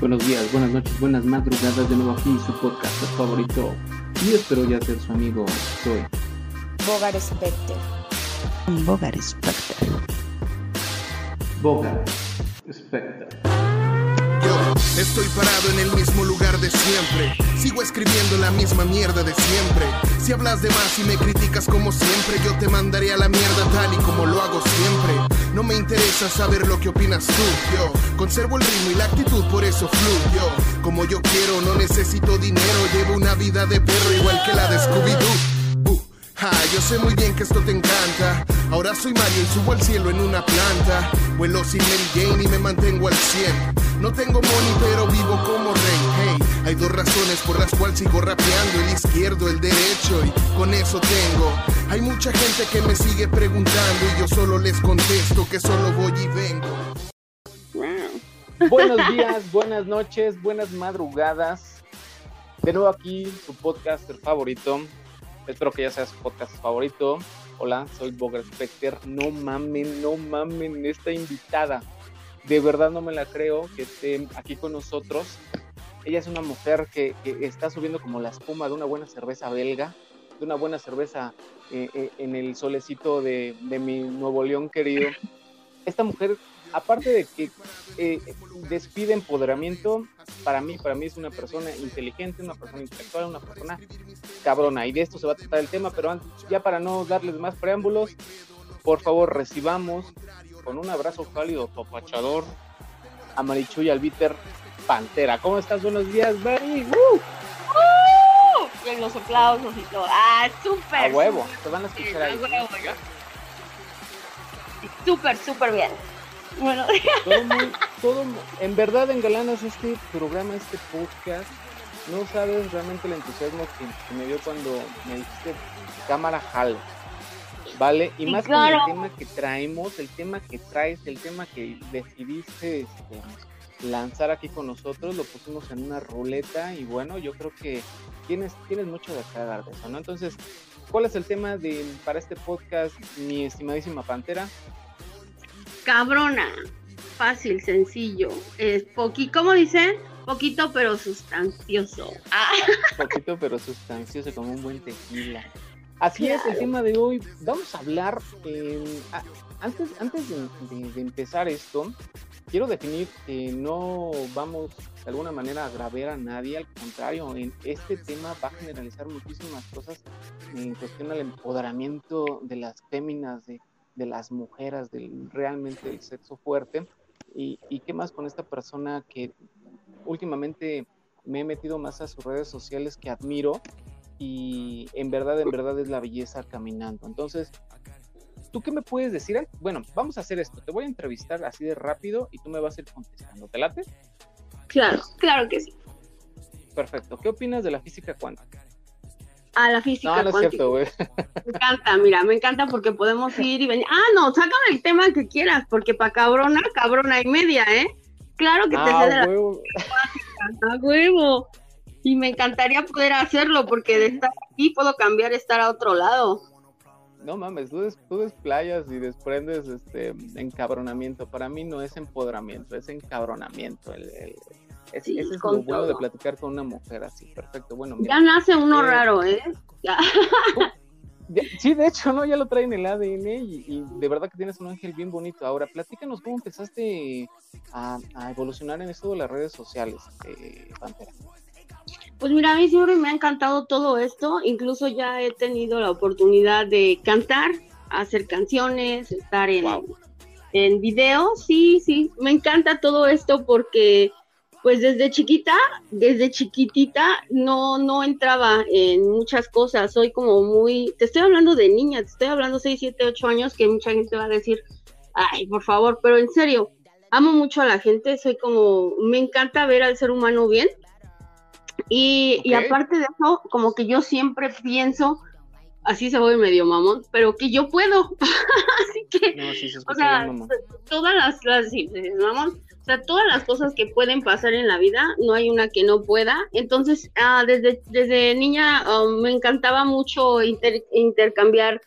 Buenos días, buenas noches, buenas madrugadas de nuevo aquí su podcast favorito y espero ya ser su amigo soy Bogar Specter. Bogar Specter. Bogar Specter. Yo estoy parado en el mismo lugar de siempre. Sigo escribiendo la misma mierda de siempre. Si hablas de más y me criticas como siempre, yo te mandaré a la mierda tal y como lo hago siempre. No me interesa saber lo que opinas tú. Yo conservo el ritmo y la actitud, por eso fluyo. Como yo quiero, no necesito dinero. Llevo una vida de perro igual que la de Scooby-Doo. Ja, yo sé muy bien que esto te encanta. Ahora soy Mario y subo al cielo en una planta. Vuelo sin Mary Jane y me mantengo al 100. No tengo money, pero vivo como rey. Hey, hay dos razones por las cuales sigo rapeando: el izquierdo, el derecho, y con eso tengo. Hay mucha gente que me sigue preguntando y yo solo les contesto que solo voy y vengo. Buenos días, buenas noches, buenas madrugadas. De nuevo aquí su podcaster favorito. Espero que ya sea su podcast favorito. Hola, soy Boger Specter. No mamen, no mamen esta invitada. De verdad no me la creo que esté aquí con nosotros. Ella es una mujer que, que está subiendo como la espuma de una buena cerveza belga, de una buena cerveza eh, eh, en el solecito de, de, mi Nuevo León querido. Esta mujer, aparte de que eh, despide empoderamiento, para mí, para mí es una persona inteligente, una persona intelectual, una persona cabrona. Y de esto se va a tratar el tema, pero antes, ya para no darles más preámbulos, por favor recibamos con un abrazo cálido, topachador, a Marichuy Albiter Pantera. ¿Cómo estás? Buenos días, Mari. ¡Uh! ¡Uh! Y los aplausos y todo. ¡Ah, súper! A huevo, te van a escuchar ahí. Súper, súper bien. Bueno. Todo muy, todo, en verdad engalanas este programa, este podcast. No sabes realmente el entusiasmo que, que me dio cuando me dijiste cámara jalo. ¿vale? Y Sí, más claro. con el tema que traemos, el tema que traes, el tema que decidiste este, lanzar aquí con nosotros, lo pusimos en una ruleta y bueno, yo creo que tienes, tienes mucho de hablar de eso, ¿no? Entonces, ¿cuál es el tema de, para este podcast, mi estimadísima Pantera? Cabrona. Fácil, sencillo. Es poqui, ¿cómo dicen? Poquito pero sustancioso. Ah, poquito pero sustancioso como un buen tequila. Así es, el tema de hoy. Vamos a hablar, eh, a- antes, antes de, de- de empezar esto, quiero definir que no vamos de alguna manera a agravar a nadie, al contrario, en este tema va a generalizar muchísimas cosas en cuestión al empoderamiento de las féminas, de, de las mujeres, del realmente del sexo fuerte. Y, y qué más con esta persona que últimamente me he metido más a sus redes sociales que admiro y en verdad, en verdad es la belleza caminando. Entonces, ¿tú qué me puedes decir? Bueno, vamos a hacer esto. Te voy a entrevistar así de rápido y tú me vas a ir contestando. ¿Te late? claro, claro que sí. Perfecto. ¿Qué opinas de la física cuántica? A la física No, no es cierto, güey. Me encanta, mira, me encanta porque podemos ir y venir. Ah, no, sácame el tema que quieras, porque para cabrona, cabrona y media, ¿eh? Claro que te Ah, sé de la huevo. a huevo. Y me encantaría poder hacerlo porque de estar aquí puedo cambiar estar a otro lado. No mames, tú, des- tú desplayas y desprendes este encabronamiento. Para mí no es empoderamiento, es encabronamiento. El, el- es, Sí, ese es con lo bueno de platicar con una mujer así. Perfecto. Bueno, mira. Ya nace uno Eh, raro, ¿eh? Ya. Sí, de hecho, ¿no? Ya lo traen el ADN y, y de verdad que tienes un ángel bien bonito. Ahora, platícanos cómo empezaste a, a evolucionar en esto de las redes sociales, eh, Pantera. Pues mira, a mí siempre me ha encantado todo esto. Incluso ya he tenido la oportunidad de cantar, hacer canciones, estar en, Wow. en videos. Sí, sí, me encanta todo esto porque pues desde chiquita, desde chiquitita no no entraba en muchas cosas. Soy como muy, te estoy hablando de niña, te estoy hablando 6, 7, 8 años que mucha gente va a decir, "Ay, por favor", pero en serio, amo mucho a la gente, soy como me encanta ver al ser humano bien. Y, y aparte de eso, como que yo siempre pienso, así se voy medio mamón, pero que yo puedo. así que No, sí se o sea, todas las, las sí, mamón, o sea, todas las cosas que pueden pasar en la vida, no hay una que no pueda. Entonces, ah, desde, desde niña ah, me encantaba mucho inter- intercambiar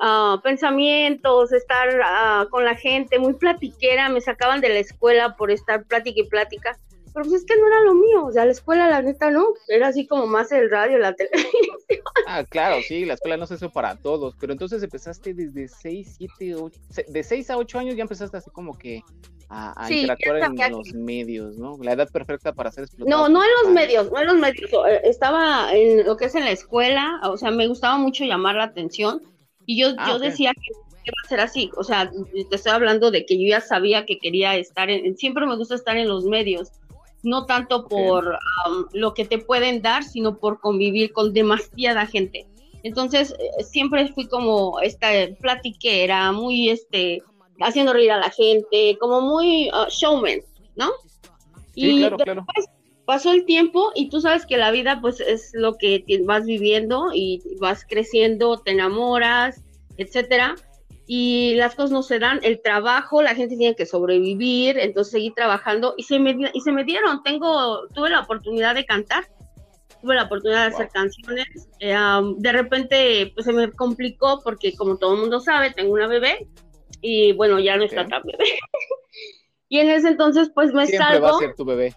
ah, pensamientos, estar ah, con la gente, muy platiquera, me sacaban de la escuela por estar plática y plática. Pero pues es que no era lo mío, o sea, la escuela la neta no, era así como más el radio, la televisión. Ah, claro, sí, la escuela no se hizo para todos, pero entonces empezaste desde 6, 7, 8, de 6 a 8 años ya empezaste así como que a, a Sí, ya interactuar en los medios, ¿no? La edad perfecta para ser explotado. No, no en los medios, no en los medios. eh, Estaba en lo que es en la escuela, o sea, me gustaba mucho llamar la atención y yo, Ah, yo decía que iba a ser así. O sea, te estoy hablando de que yo ya sabía que quería estar en, siempre me gusta estar en los medios, no tanto por am, lo que te pueden dar, sino por convivir con demasiada gente. Entonces, eh, siempre fui como esta platiquera, muy este, haciendo reír a la gente, como muy ah, showman, ¿no? Sí, claro, claro. pasó el tiempo y tú sabes que la vida pues es lo que vas viviendo y vas creciendo, te enamoras, etcétera. Y las cosas no se dan, el trabajo, la gente tiene que sobrevivir, entonces seguí trabajando y se me, y se me dieron, tengo, tuve la oportunidad de cantar, tuve la oportunidad de hacer Wow. canciones, eh, am, de repente pues se me complicó porque como todo el mundo sabe, tengo una bebé y bueno, ya no está Ok. tan bebé. y en ese entonces pues me Siempre salgo. va a ser tu bebé.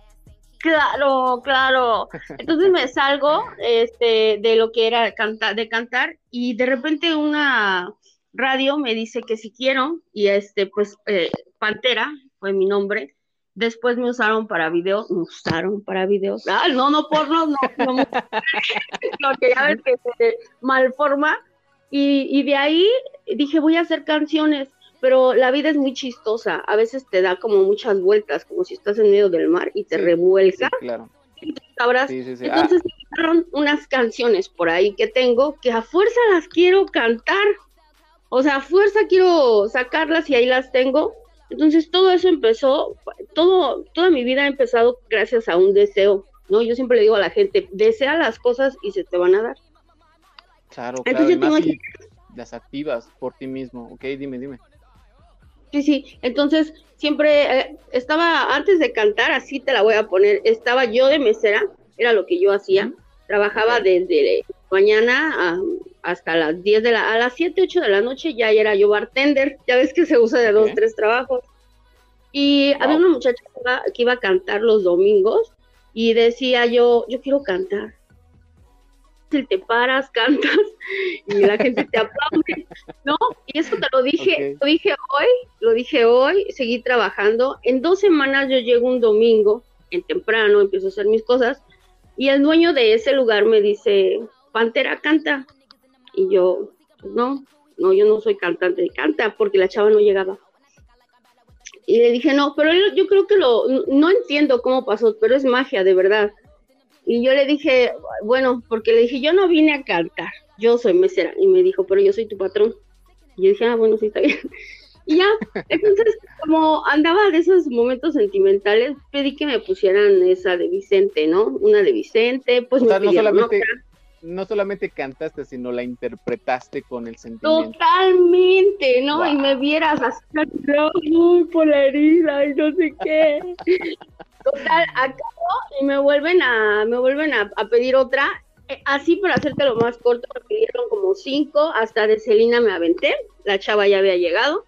Claro, claro. Entonces me salgo este, de lo que era cantar, de cantar y de repente una radio me dice que si quiero y este pues eh, Pantera fue mi nombre. Después me usaron para videos, me usaron para videos. Ah, no, no porno, no, no, no, porque ya ves que se malforma. Y, y de ahí dije, voy a hacer canciones, pero la vida es muy chistosa. A veces te da como muchas vueltas, como si estás en medio del mar y te Sí, revuelca Sí, claro. Sí, sí. Ah, Entonces llegaron unas canciones por ahí que tengo que a fuerza las quiero cantar. O sea, a fuerza quiero sacarlas y ahí las tengo. Entonces todo eso empezó, todo, toda mi vida ha empezado gracias a un deseo, ¿no? Yo siempre le digo a la gente, desea las cosas y se te van a dar. claro, claro. entonces tengo las activas por ti mismo. Ok, dime, dime. Sí, sí, entonces siempre eh, estaba, antes de cantar, así te la voy a poner, estaba yo de mesera, era lo que yo hacía, trabajaba desde mañana a- hasta las 10 de la, a las 7, 8 de la noche ya era yo bartender, ya ves que se usa de dos, Ok. tres trabajos. Y había una muchacha que iba, que iba a cantar los domingos y decía yo, yo quiero cantar. Si te paras, cantas y la gente te aplaude, ¿no? Y eso te lo dije, lo dije hoy, lo dije hoy, seguí trabajando. En dos semanas yo llego un domingo, en temprano, empiezo a hacer mis cosas, y el dueño de ese lugar me dice, Pantera, canta. Y yo, no, no, yo no soy cantante, canta, porque la chava no llegaba. Y le dije, no, pero yo creo que lo, no entiendo cómo pasó, pero es magia, de verdad. Y yo le dije, bueno, porque le dije, yo no vine a cantar, yo soy mesera. Y me dijo, pero yo soy tu patrón. Y yo dije, ah, bueno, sí, está bien. Y ya, entonces, como andaba de esos momentos sentimentales, pedí que me pusieran esa de Vicente, ¿no? Una de Vicente, pues O sea, me no solamente. No solamente cantaste, sino la interpretaste con el sentimiento. Totalmente, ¿no? Y me vieras así, uy, por la herida y no sé qué. Total, acabo y me vuelven a, me vuelven a, a pedir otra. Eh, Así para hacerte lo más corto, me pidieron como cinco, hasta de Celina me aventé, la chava ya había llegado.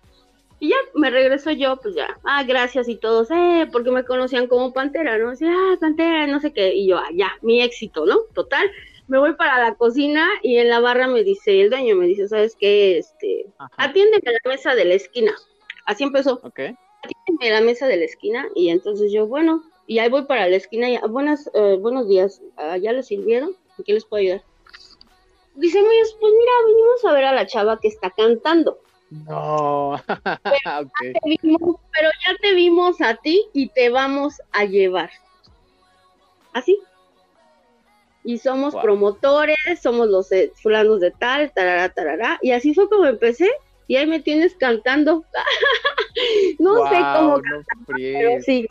Y ya, me regreso yo, pues ya, ah, gracias y todos, eh, porque me conocían como Pantera, ¿no? Decía, ah, Pantera, no sé qué, y yo, ah, ya, mi éxito, ¿no? Total, me voy para la cocina y en la barra me dice, el dueño me dice, ¿sabes qué? Este, Ajá. atiéndeme a la mesa de la esquina. Así empezó, Ok. atiéndeme a la mesa de la esquina y entonces yo, bueno, y ahí voy para la esquina y, "Ah, buenas, eh, buenos días, ¿ya les sirvieron? ¿En qué les puedo ayudar? Dice, pues pues mira, venimos a ver a la chava que está cantando. No. Te vimos, pero ya te vimos a ti y te vamos a llevar. Así. Y somos Wow. promotores, somos los eh, fulanos de tal, tarará, tarará. Y así fue como empecé. Y ahí me tienes cantando. no sé cómo, no pero sí.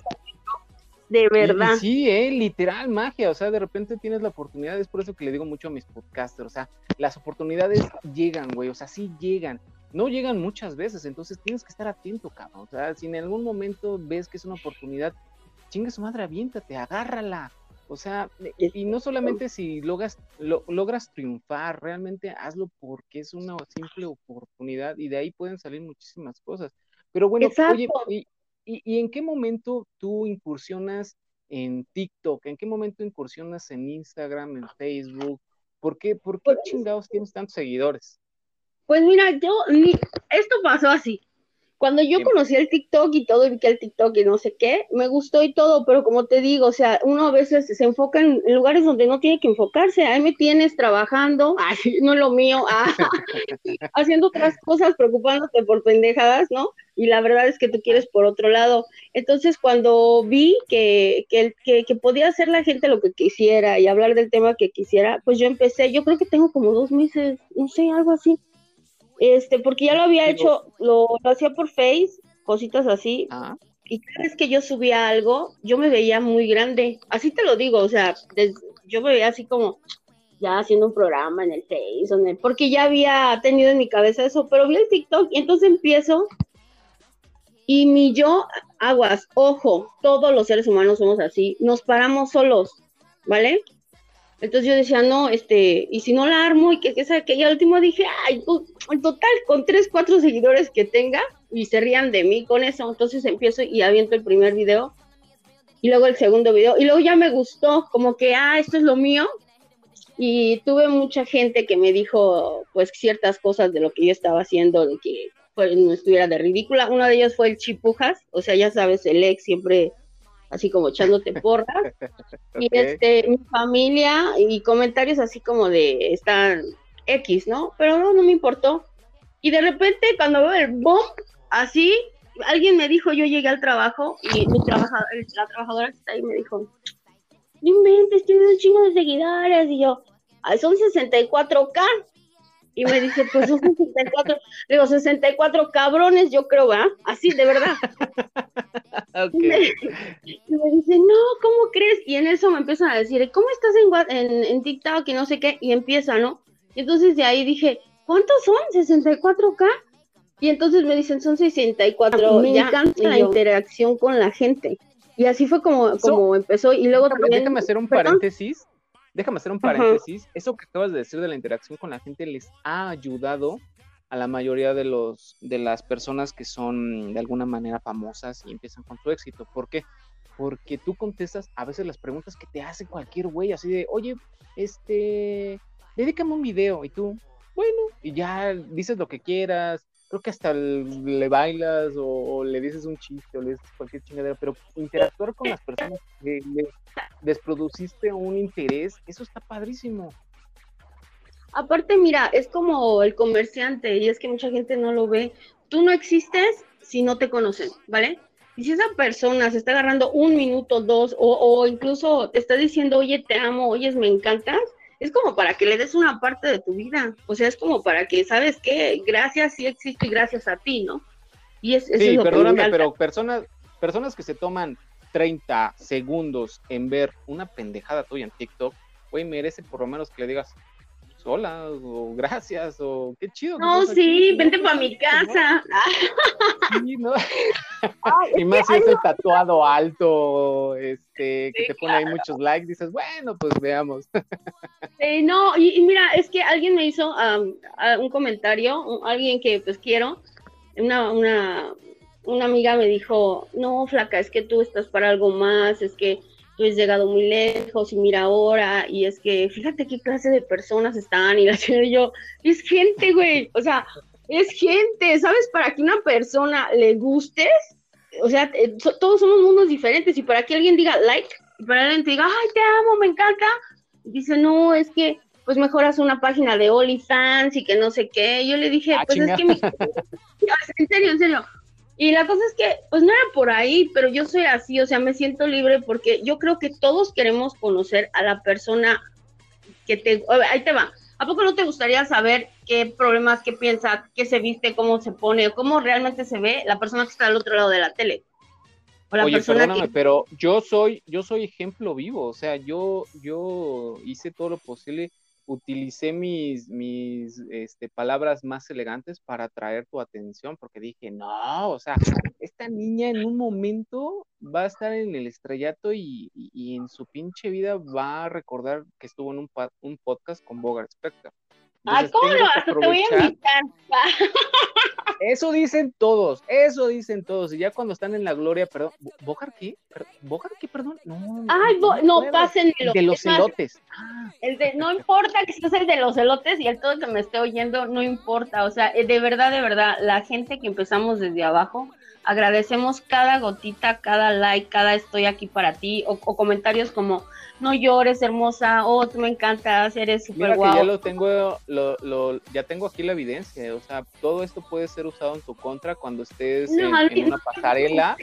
De Y- y verdad. sí, eh, literal magia, o sea, de repente tienes la oportunidad, es por eso que le digo mucho a mis podcasters, o sea, las oportunidades llegan, güey, o sea, sí llegan, no llegan muchas veces, entonces tienes que estar atento, cabrón, o sea, si en algún momento ves que es una oportunidad, chinga su madre, aviéntate, agárrala, o sea, y no solamente si logras, lo- logras triunfar, realmente hazlo porque es una simple oportunidad y de ahí pueden salir muchísimas cosas. Pero bueno, oye, Exacto. y, y- y en qué momento tú incursionas en TikTok? ¿En qué momento incursionas en Instagram, en Facebook? ¿Por qué, por qué Pues chingados tienes tantos seguidores? Pues mira, yo, esto pasó así. Cuando yo Sí. conocí el TikTok y todo, y vi que el TikTok y no sé qué, me gustó y todo, pero como te digo, o sea, uno a veces se enfoca en lugares donde no tiene que enfocarse. Ahí me tienes trabajando, ay, no es lo mío, ah, haciendo otras cosas, preocupándote por pendejadas, ¿no? Y la verdad es que tú quieres por otro lado. Entonces, cuando vi que, que, que, que podía hacer la gente lo que quisiera y hablar del tema que quisiera, pues yo empecé, yo creo que tengo como dos meses, no sé, algo así. Este, porque ya lo había hecho, lo, lo hacía por Face, cositas así, Ah, y cada vez que yo subía algo, yo me veía muy grande. Así te lo digo, o sea, des- yo me veía así como ya haciendo un programa en el Face, o en el- porque ya había tenido en mi cabeza eso, pero vi el TikTok y entonces empiezo y mi yo, aguas, ojo, todos los seres humanos somos así, nos paramos solos, ¿vale? Entonces yo decía, no, este, y si no la armo y que, que sabe que, y al último dije, ay, en total, con tres, cuatro seguidores que tenga, y se rían de mí con eso, entonces empiezo y aviento el primer video, y luego el segundo video, y luego ya me gustó, como que, ah, esto es lo mío, y tuve mucha gente que me dijo, pues, ciertas cosas de lo que yo estaba haciendo, de que pues, no estuviera de ridícula, uno de ellos fue el Chipujas, o sea, ya sabes, el ex siempre así como echándote porras, y este, mi familia y comentarios así como de están X, ¿no? Pero no, no me importó. Y de repente cuando veo el boom, así, alguien me dijo, yo llegué al trabajo y mi trabajadora, la trabajadora que está ahí me dijo, no inventes, tienes un chingo de seguidores. Y yo, "Ay, son 64K. Y me dice, pues son 64. Le digo, 64 cabrones, yo creo, ¿verdad? Así, de verdad. Ok. Y me, y me dice, no, ¿cómo crees? Y en eso me empiezan a decir, ¿cómo estás en, en, en TikTok y no sé qué? Y empieza, ¿no? Y entonces de ahí dije, ¿cuántos son? ¿64K? Y entonces me dicen, son 64. Me Ya. encanta Y la yo- interacción con la gente. Y así fue como, So- como empezó. Y luego Déjame, también, déjame hacer un paréntesis. Déjame hacer un paréntesis. Eso que acabas de decir de la interacción con la gente les ha ayudado a la mayoría de los de las personas que son de alguna manera famosas y empiezan con su éxito. ¿Por qué? Porque tú contestas a veces las preguntas que te hace cualquier güey, así de, oye, este, dedícame un video y tú, bueno, y ya dices lo que quieras. Creo que hasta le bailas o, le dices un chiste o le dices cualquier chingadera, pero interactuar con las personas que le desproduciste un interés, eso está padrísimo. Aparte, mira, es como el comerciante, y es que mucha gente no lo ve. Tú no existes si no te conocen, ¿vale? Y si esa persona se está agarrando un minuto, dos, o, o incluso te está diciendo, oye, te amo, oye, me encantas, es como para que le des una parte de tu vida. O sea, es como para que, ¿sabes qué? Gracias sí existe y gracias a ti, ¿no? Y es, eso Sí, es lo perdóname, pero personas, personas que se toman 30 segundos en ver una pendejada tuya en TikTok, güey, merece por lo menos que le digas hola o gracias o qué chido. No, estás aquí", sí, vente para mi casa. Sí, ¿no? Ay, Y más si es el tatuado alto, este, que Sí, te pone ahí muchos likes, dices, bueno, pues veamos. Eh, no, y, y mira, es que alguien me hizo a- un comentario, un- alguien que pues quiero, una, una, una amiga me dijo, no, flaca, es que tú estás para algo más, es que tú has llegado muy lejos y mira ahora, y es que fíjate qué clase de personas están, y la señora y yo, es gente, güey, o sea, es gente, ¿sabes? Para que una persona le gustes, o sea, eh, todos somos mundos diferentes, y para que alguien diga like, y para alguien te diga, ay, te amo, me encanta, dice, no, es que pues mejor haz una página de OnlyFans y que no sé qué. Yo le dije, Ah, pues es que mi... en serio, en serio. Y la cosa es que, pues no era por ahí, pero yo soy así, o sea, me siento libre porque yo creo que todos queremos conocer a la persona que te... ahí te va. ¿A poco no te gustaría saber qué problemas, qué piensa, qué se viste, cómo se pone, cómo realmente se ve la persona que está al otro lado de la tele? O la Oye, persona perdóname, que... pero yo soy, yo soy ejemplo vivo, o sea, yo, yo hice todo lo posible, utilicé mis, mis este, palabras más elegantes para atraer tu atención, porque dije, no, o sea, esta niña en un momento va a estar en el estrellato y, y- y en su pinche vida va a recordar que estuvo en un, un podcast con Bogart Spector. Entonces, ¿cómo no? que Hasta te voy a invitar. Eso dicen todos, eso dicen todos. Y ya cuando están en la gloria, perdón, ¿Bojar qué? ¿Bojar qué, perdón? No, Ay, no, pásenmelo. De los celotes. el de, no importa que seas el de los celotes y el todo que me esté oyendo, no importa. O sea, eh, de verdad, de verdad, la gente que empezamos desde abajo, agradecemos cada gotita, cada like, cada estoy aquí para ti, o, comentarios como no llores, hermosa, oh, tú me encantas, eres súper guau. ya lo tengo, lo, lo, ya tengo aquí la evidencia, o sea, todo esto puede ser usado en tu contra cuando estés en, una pasarela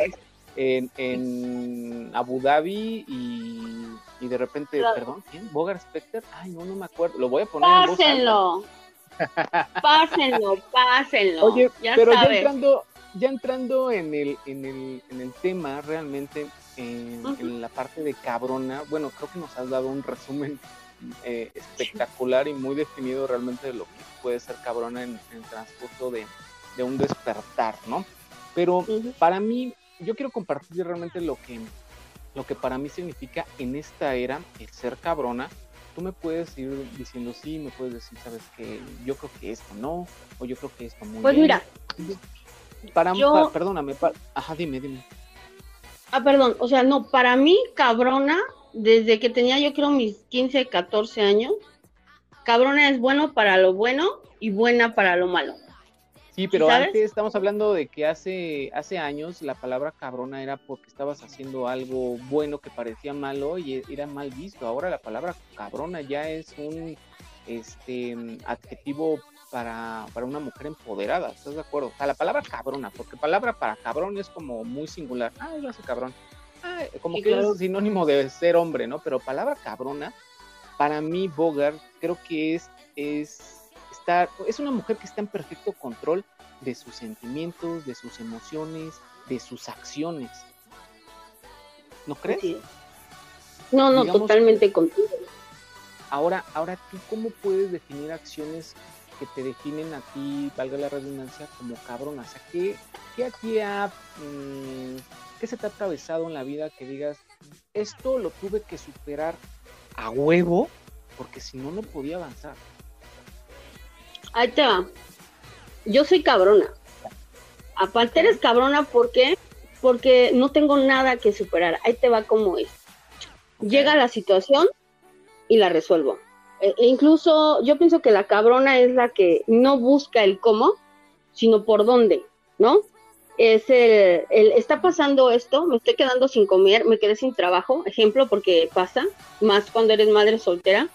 en, en, Abu Dhabi y, y de repente, perdón, ¿quién? ¿Bogar Specter? Ay, no, no me acuerdo, lo voy a poner Pásenlo. pásenlo, pásenlo. Oye, pero ya entrando, ya entrando en el, en el, en el tema, realmente, en, la parte de cabrona, bueno, creo que nos has dado un resumen eh, espectacular y muy definido realmente de lo que puede ser cabrona en, el transcurso de, un despertar, ¿no? Pero para mí, yo quiero compartir realmente lo que, lo que para mí significa en esta era el ser cabrona. Tú me puedes ir diciendo sí, me puedes decir, sabes que yo creo que esto no, o yo creo que esto muy Pues mira, para, perdóname, ajá, dime, dime. Ah, perdón, o sea, no, para mí, cabrona, desde que tenía yo creo mis 15, 14 años, cabrona es bueno para lo bueno y buena para lo malo. Sí, pero antes estamos hablando de que hace, hace años la palabra cabrona era porque estabas haciendo algo bueno que parecía malo y era mal visto. Ahora la palabra cabrona ya es un este adjetivo para, para una mujer empoderada, ¿estás de acuerdo? O sea, la palabra cabrona, porque palabra para cabrón es como muy singular. Ah, yo hace cabrón. Ah, como que es sinónimo de ser hombre, ¿no? Pero palabra cabrona, para mí, Bogart, creo que es, es, estar, es una mujer que está en perfecto control de sus sentimientos, de sus emociones, de sus acciones. ¿No crees? No, no, totalmente contigo. Ahora, ahora, ¿tú cómo puedes definir acciones que te definen a ti, valga la redundancia, como cabrón. O sea, ¿qué, qué a ti ha, mm, qué se te ha atravesado en la vida que digas, esto lo tuve que superar a huevo, porque si no, no podía avanzar? Ahí te va. Yo soy cabrona. Aparte eres cabrona, ¿por qué? Porque no tengo nada que superar. Ahí te va como es. Llega la situación y la resuelvo. E, e incluso yo pienso que la cabrona es la que no busca el cómo, sino por dónde, ¿no? Es el, está pasando esto, me estoy quedando sin comer, me quedé sin trabajo, ejemplo, porque pasa, más cuando eres madre soltera,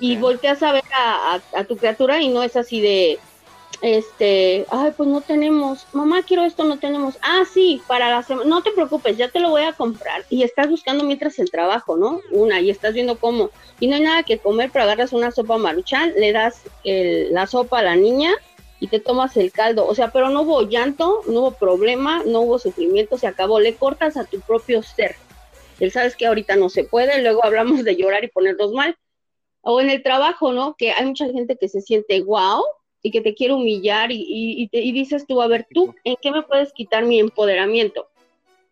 y volteas a ver a tu criatura y no es así de, este, ay, pues no tenemos, mamá, quiero esto, no tenemos, ah, sí, para la semana, no te preocupes, ya te lo voy a comprar, y estás buscando mientras el trabajo, ¿no? Una, y estás viendo cómo, y no hay nada que comer, pero agarras una sopa maruchan, le das la sopa a la niña y te tomas el caldo, o sea, pero no hubo llanto, no hubo problema, no hubo sufrimiento, se acabó, le cortas a tu propio ser, él sabes que ahorita no se puede, luego hablamos de llorar y ponernos mal, o en el trabajo, ¿no? Que hay mucha gente que se siente, wow, y que te quiere humillar y, y, dices tú, a ver, tú, ¿en qué me puedes quitar mi empoderamiento?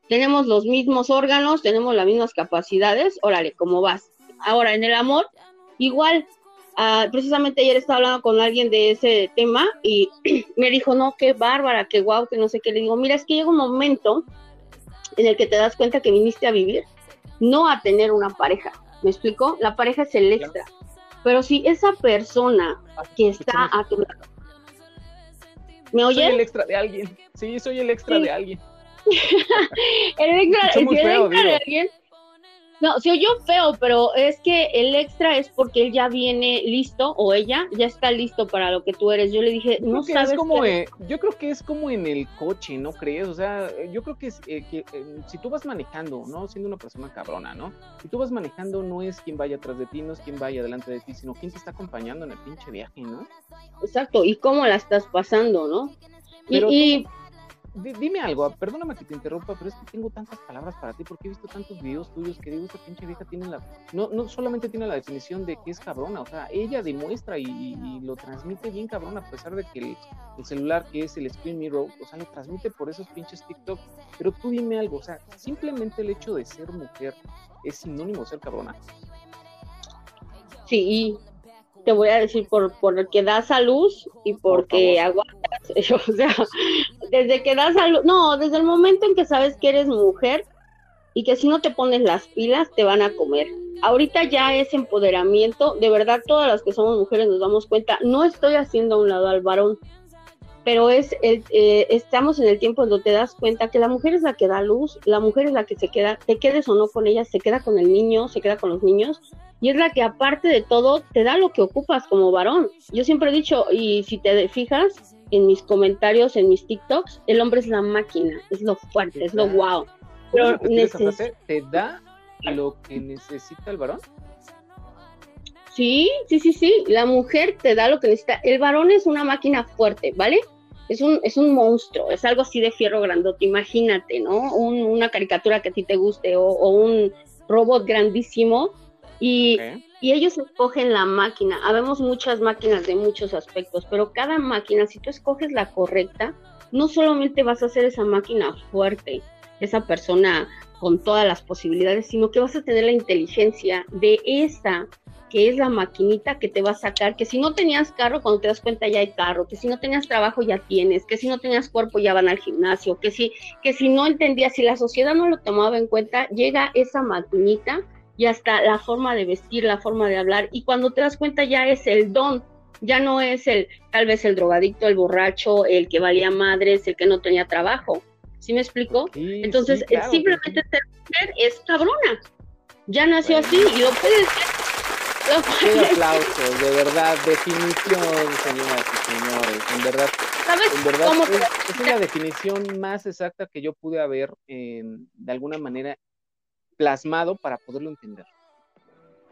Tenemos los mismos órganos, tenemos las mismas capacidades, órale, ¿cómo vas? Ahora, en el amor, igual, ah, precisamente ayer estaba hablando con alguien de ese tema y me dijo, no, qué bárbara, qué guau, que no sé qué. Le digo, mira, es que llega un momento en el que te das cuenta que viniste a vivir, no a tener una pareja. ¿Me explico? La pareja es el extra. Pero si esa persona que está a tu lado. ¿Me oyes? Soy el extra de alguien. Sí, soy el extra de alguien. el extra, el extra de alguien no, se oyó feo, pero es que el extra es porque él ya viene listo o ella ya está listo para lo que tú eres. Yo le dije, no sabes. como, yo creo que es como en el coche, ¿no crees? O sea, yo creo que, es, eh, que eh, si tú vas manejando, ¿no? Siendo una persona cabrona, ¿no? Si tú vas manejando, no es quien vaya atrás de ti, no es quien vaya delante de ti, sino quien te está acompañando en el pinche viaje, ¿no? Exacto, y cómo la estás pasando, ¿no? y, dime algo, perdóname que te interrumpa, pero es que tengo tantas palabras para ti porque he visto tantos videos tuyos que digo, esta pinche vieja tiene la, no, no solamente tiene la definición de que es cabrona, o sea, ella demuestra y, lo transmite bien cabrona, a pesar de que el, celular que es el Screen Mirror, o sea, lo transmite por esos pinches TikTok, pero tú dime algo, o sea, simplemente el hecho de ser mujer es sinónimo de ser cabrona. Sí, te voy a decir por, por que das a luz y porque aguantas O sea, desde que das algo, no, desde el momento en que sabes que eres mujer y que si no te pones las pilas te van a comer. Ahorita ya es empoderamiento, de verdad todas las que somos mujeres nos damos cuenta, no estoy haciendo a un lado al varón, pero es el, eh, estamos en el tiempo donde te das cuenta que la mujer es la que da luz, la mujer es la que se queda, te quedes o no con ella, se queda con el niño, se queda con los niños, y es la que aparte de todo te da lo que ocupas como varón. Yo siempre he dicho, y si te fijas en mis comentarios, en mis TikToks, el hombre es la máquina, es lo fuerte, es lo wow. Pero ¿Te da lo que necesita el varón? Sí, sí, sí, sí. La mujer te da lo que necesita. El varón es una máquina fuerte, ¿vale? es un, es un monstruo, es algo así de fierro grandote, imagínate, ¿no? una caricatura que a ti te guste o, un robot grandísimo y, y, ellos escogen la máquina. Habemos muchas máquinas de muchos aspectos, pero cada máquina, si tú escoges la correcta, no solamente vas a hacer esa máquina fuerte, esa persona con todas las posibilidades, sino que vas a tener la inteligencia de esa que es la maquinita que te va a sacar, que si no tenías carro, cuando te das cuenta ya hay carro, que si no tenías trabajo ya tienes, que si no tenías cuerpo ya van al gimnasio, que si, que si no entendías, si la sociedad no lo tomaba en cuenta, llega esa maquinita y hasta la forma de vestir, la forma de hablar, y cuando te das cuenta ya es el don, ya no es el, tal vez el drogadicto, el borracho, el que valía madres, el que no tenía trabajo. ¿Sí me explico? Entonces, simplemente ser mujer es cabrona. Ya nació así y lo puedes un aplausos, de verdad, definición, señoras y señores, en verdad. ¿Sabes en verdad es, es, la definición más exacta que yo pude haber, de alguna manera, plasmado para poderlo entender.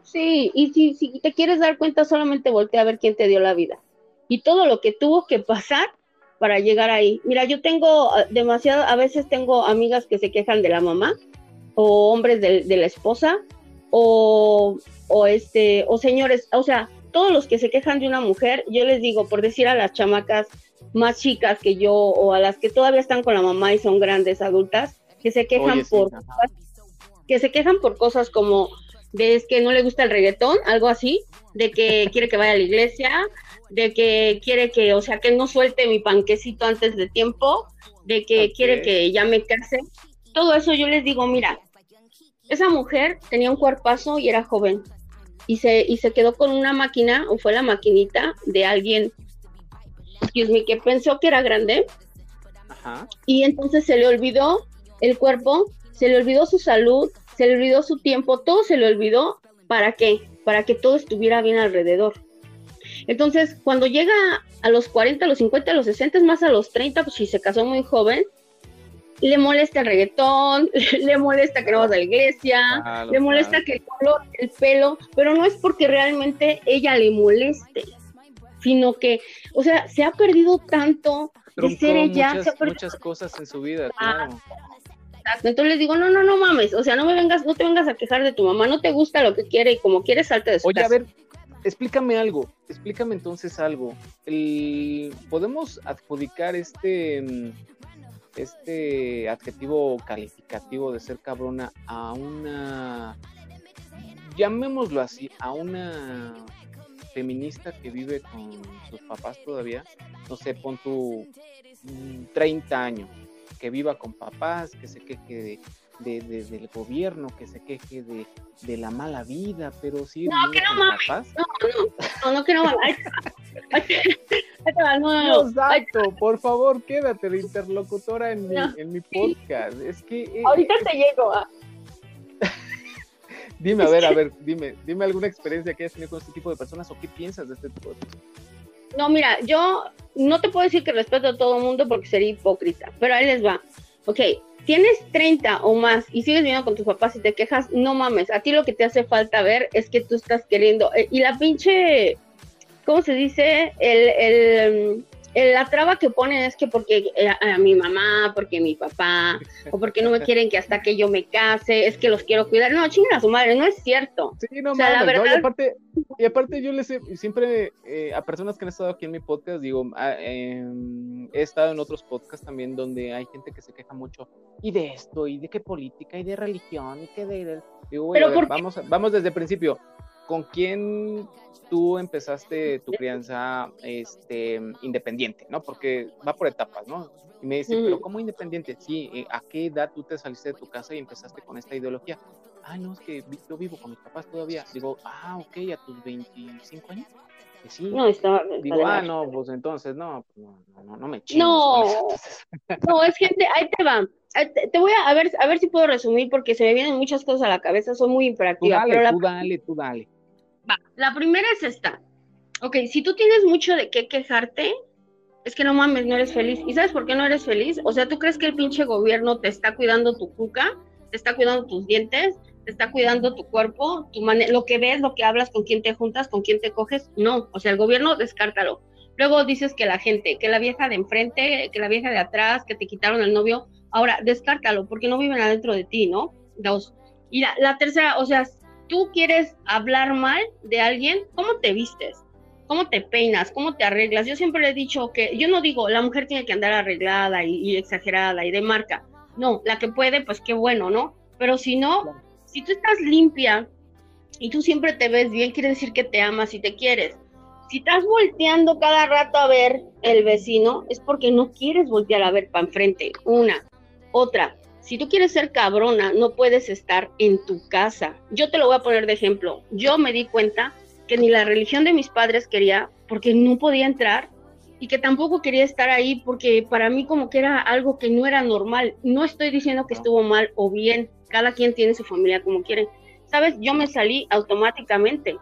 Sí, y si, si te quieres dar cuenta, solamente voltea a ver quién te dio la vida y todo lo que tuvo que pasar para llegar ahí. Mira, yo tengo ah, demasiado, a veces tengo amigas que se quejan de la mamá o hombres de, de la esposa o o este, o señores, o sea, todos los que se quejan de una mujer, yo les digo, por decir a las chamacas más chicas que yo, o a las que todavía están con la mamá y son grandes adultas, que se quejan por que se quejan por cosas como de es que no le gusta el reggaetón, algo así, de que quiere que vaya a la iglesia, de que quiere que, o sea, que no suelte mi panquecito antes de tiempo, de que quiere que ya me case. Todo eso yo les digo, mira, esa mujer tenía un cuerpazo y era joven y se, y se quedó con una máquina, o fue la maquinita de alguien, excuse me, que pensó que era grande. Y entonces se le olvidó el cuerpo, se le olvidó su salud, se le olvidó su tiempo, todo se le olvidó. ¿Para qué? Para que todo estuviera bien alrededor. Entonces, cuando llega a los 40, a los 50, a los 60, más a los 30, pues si se casó muy joven, le molesta el reggaetón, le molesta que no vas a la iglesia, le molesta que el color, el pelo, pero no es porque realmente ella le moleste, sino que, o sea, se ha perdido tanto de ser ella. muchas cosas en su vida, claro. Entonces les digo, no, no, no mames, o sea, no me vengas, no te vengas a quejar de tu mamá, no te gusta lo que quiere y como quieres salte de su Oye, a ver, explícame algo, explícame entonces algo. ¿Podemos adjudicar este mm, este adjetivo calificativo de ser cabrona a una, llamémoslo así, a una feminista que vive con sus papás todavía, no sé, pon tu 30 mm, años, que viva con papás, que se queje de, del gobierno, que se queje de, de la mala vida, pero sí. No, que no mames. No, no, no, que no mames. no, Exacto, por favor, quédate de interlocutora en, mi, en mi podcast. Es que. Eh, Ahorita te llego. a... dime, a ver, a ver, dime, dime alguna experiencia que hayas tenido con este tipo de personas o qué piensas de este tipo de personas. No, mira, yo no te puedo decir que respeto a todo el mundo porque sería hipócrita, pero ahí les va. Ok, tienes 30 o más y sigues viviendo con tus papás y te quejas, no mames, a ti lo que te hace falta ver es que tú estás queriendo, eh, y la pinche, ¿cómo se dice? El, el, la traba que ponen es que porque eh, a, mi mamá, porque mi papá, o porque no me quieren que hasta que yo me case, es que los quiero cuidar. No, chinga su madre, no es cierto. Sí, no, la verdad... y, aparte, yo les he, siempre eh, a personas que han estado aquí en mi podcast, digo, em, he estado en otros podcasts también donde hay gente que se queja mucho y de esto, y de qué política, y de religión, y que de... Digo, vamos, vamos desde el principio ¿con quién tú empezaste tu crianza este, independiente, ¿no? Porque va por etapas, ¿no? Y me dice, pero ¿cómo independiente? Sí, eh, ¿a qué edad tú te saliste de tu casa y empezaste con esta ideología? Ah, no, es que yo vivo con mis papás todavía. Digo, ah, ok, a tus 25 años. sí. No, está, Digo, ah, no, pues entonces, no, pues, no, no, no me chingues. No, no, es gente, ahí te va. Te voy a, a, ver, a ver si puedo resumir porque se me vienen muchas cosas a la cabeza, soy muy imperactiva. Tú dale, pero tú dale, tú dale. Va, la primera es esta. Ok, si tú tienes mucho de qué quejarte, es que no mames, no eres feliz. ¿Y sabes por qué no eres feliz? O sea, ¿tú crees que el pinche gobierno te está cuidando tu cuca? ¿Te está cuidando tus dientes? ¿Te está cuidando tu cuerpo? Tu lo que ves, lo que hablas, con quién te juntas, con quién te coges? No, o sea, el gobierno, descártalo. Luego dices que la gente, que la vieja de enfrente, que la vieja de atrás, que te quitaron el novio. Ahora, descártalo, porque no viven adentro de ti, ¿no? Dos. Y la, la tercera, o sea, tú quieres hablar mal de alguien, ¿cómo te vistes? ¿Cómo te peinas? ¿Cómo te arreglas? Yo siempre le he dicho que, yo no digo, la mujer tiene que andar arreglada y, exagerada y de marca. No, la que puede, pues qué bueno, ¿no? Pero si no, si tú estás limpia y tú siempre te ves bien, quiere decir que te amas y te quieres. Si estás volteando cada rato a ver el vecino, es porque no quieres voltear a ver para enfrente. Una. Otra, si tú quieres ser cabrona, no puedes estar en tu casa. Yo te lo voy a poner de ejemplo. Yo me di cuenta que ni la religión de mis padres quería porque no podía entrar y que tampoco quería estar ahí porque para mí como que era algo que no era normal. No estoy diciendo que estuvo mal o bien, cada quien tiene su familia como quiere. Sabes, yo me salí automáticamente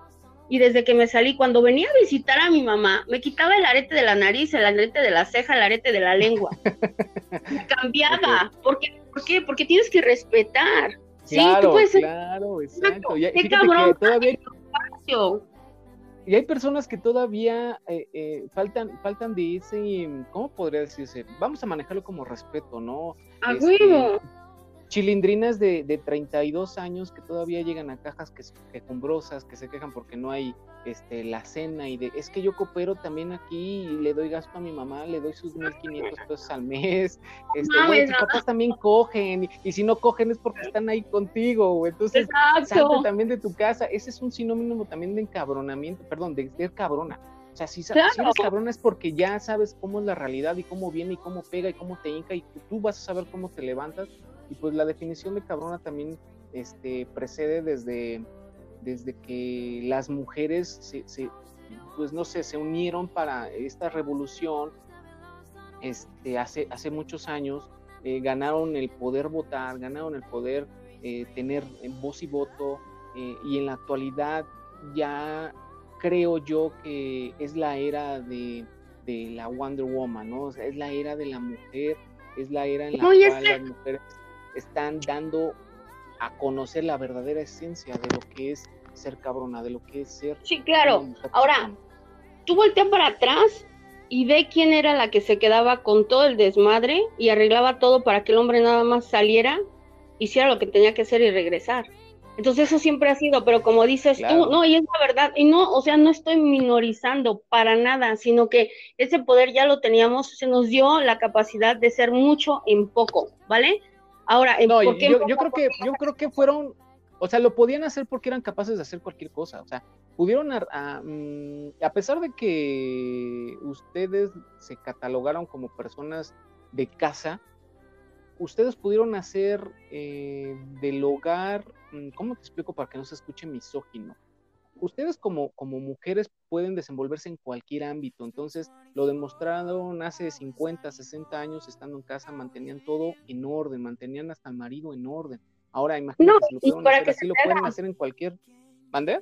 y desde que me salí, cuando venía a visitar a mi mamá, me quitaba el arete de la nariz, el arete de la ceja, el arete de la lengua. me cambiaba. ¿Por qué? ¿Por qué? Porque tienes que respetar. sí, tú puedes claro, exacto. Y, qué cabrón, todavía y hay personas que todavía eh, eh, faltan, faltan de ese, ¿cómo podría decirse? Vamos a manejarlo como respeto, ¿no? A este, chilindrinas de, de 32 años que todavía llegan a cajas que, quejumbrosas, que se quejan porque no hay este, la cena y de, es que yo coopero también aquí y le doy gasto a mi mamá, le doy sus 1500 pesos al mes, este, sus papás también cogen y, si no cogen es porque están ahí contigo, entonces salte también de tu casa, ese es un sinónimo también de encabronamiento, perdón, de ser cabrona. O sea, si, si, eres cabrona es porque ya sabes cómo es la realidad y cómo viene y cómo pega y cómo te hinca y tú vas a saber cómo te levantas y pues la definición de cabrona también este, precede desde, desde que las mujeres se, pues no sé, se unieron para esta revolución este, hace, hace muchos años, eh, ganaron el poder votar, ganaron el poder eh, tener voz y voto, eh, y en la actualidad ya creo yo que es la era de, de la Wonder Woman, ¿no? es la era de la mujer, es la era en la cual las mujeres están dando a conocer la verdadera esencia de lo que es ser cabrona, de lo que es ser. Sí, claro. Ahora, tú volteas para atrás y ve quién era la que se quedaba con todo el desmadre y arreglaba todo para que el hombre nada más saliera, hiciera lo que tenía que hacer y regresar. Entonces eso siempre ha sido, pero como dices tú, no, y es la verdad, y no, o sea, no estoy minorizando para nada, sino que ese poder ya lo teníamos, se nos dio la capacidad de ser mucho en poco, ¿vale? Ahora, no, yo, creo que yo creo que fueron, o sea, lo podían hacer porque eran capaces de hacer cualquier cosa, o sea, pudieron a, mm, a, pesar de que ustedes se catalogaron como personas de casa, ustedes pudieron hacer eh, del hogar, mm, ¿cómo te explico para que no se escuche misógino? Ustedes como, como mujeres pueden desenvolverse en cualquier ámbito, entonces lo demostraron hace 50, 60 años estando en casa, mantenían todo en orden, mantenían hasta el marido en orden. Ahora imagínate, no, si lo pueden hacer así, lo pueden hacer en cualquier... ¿Mande?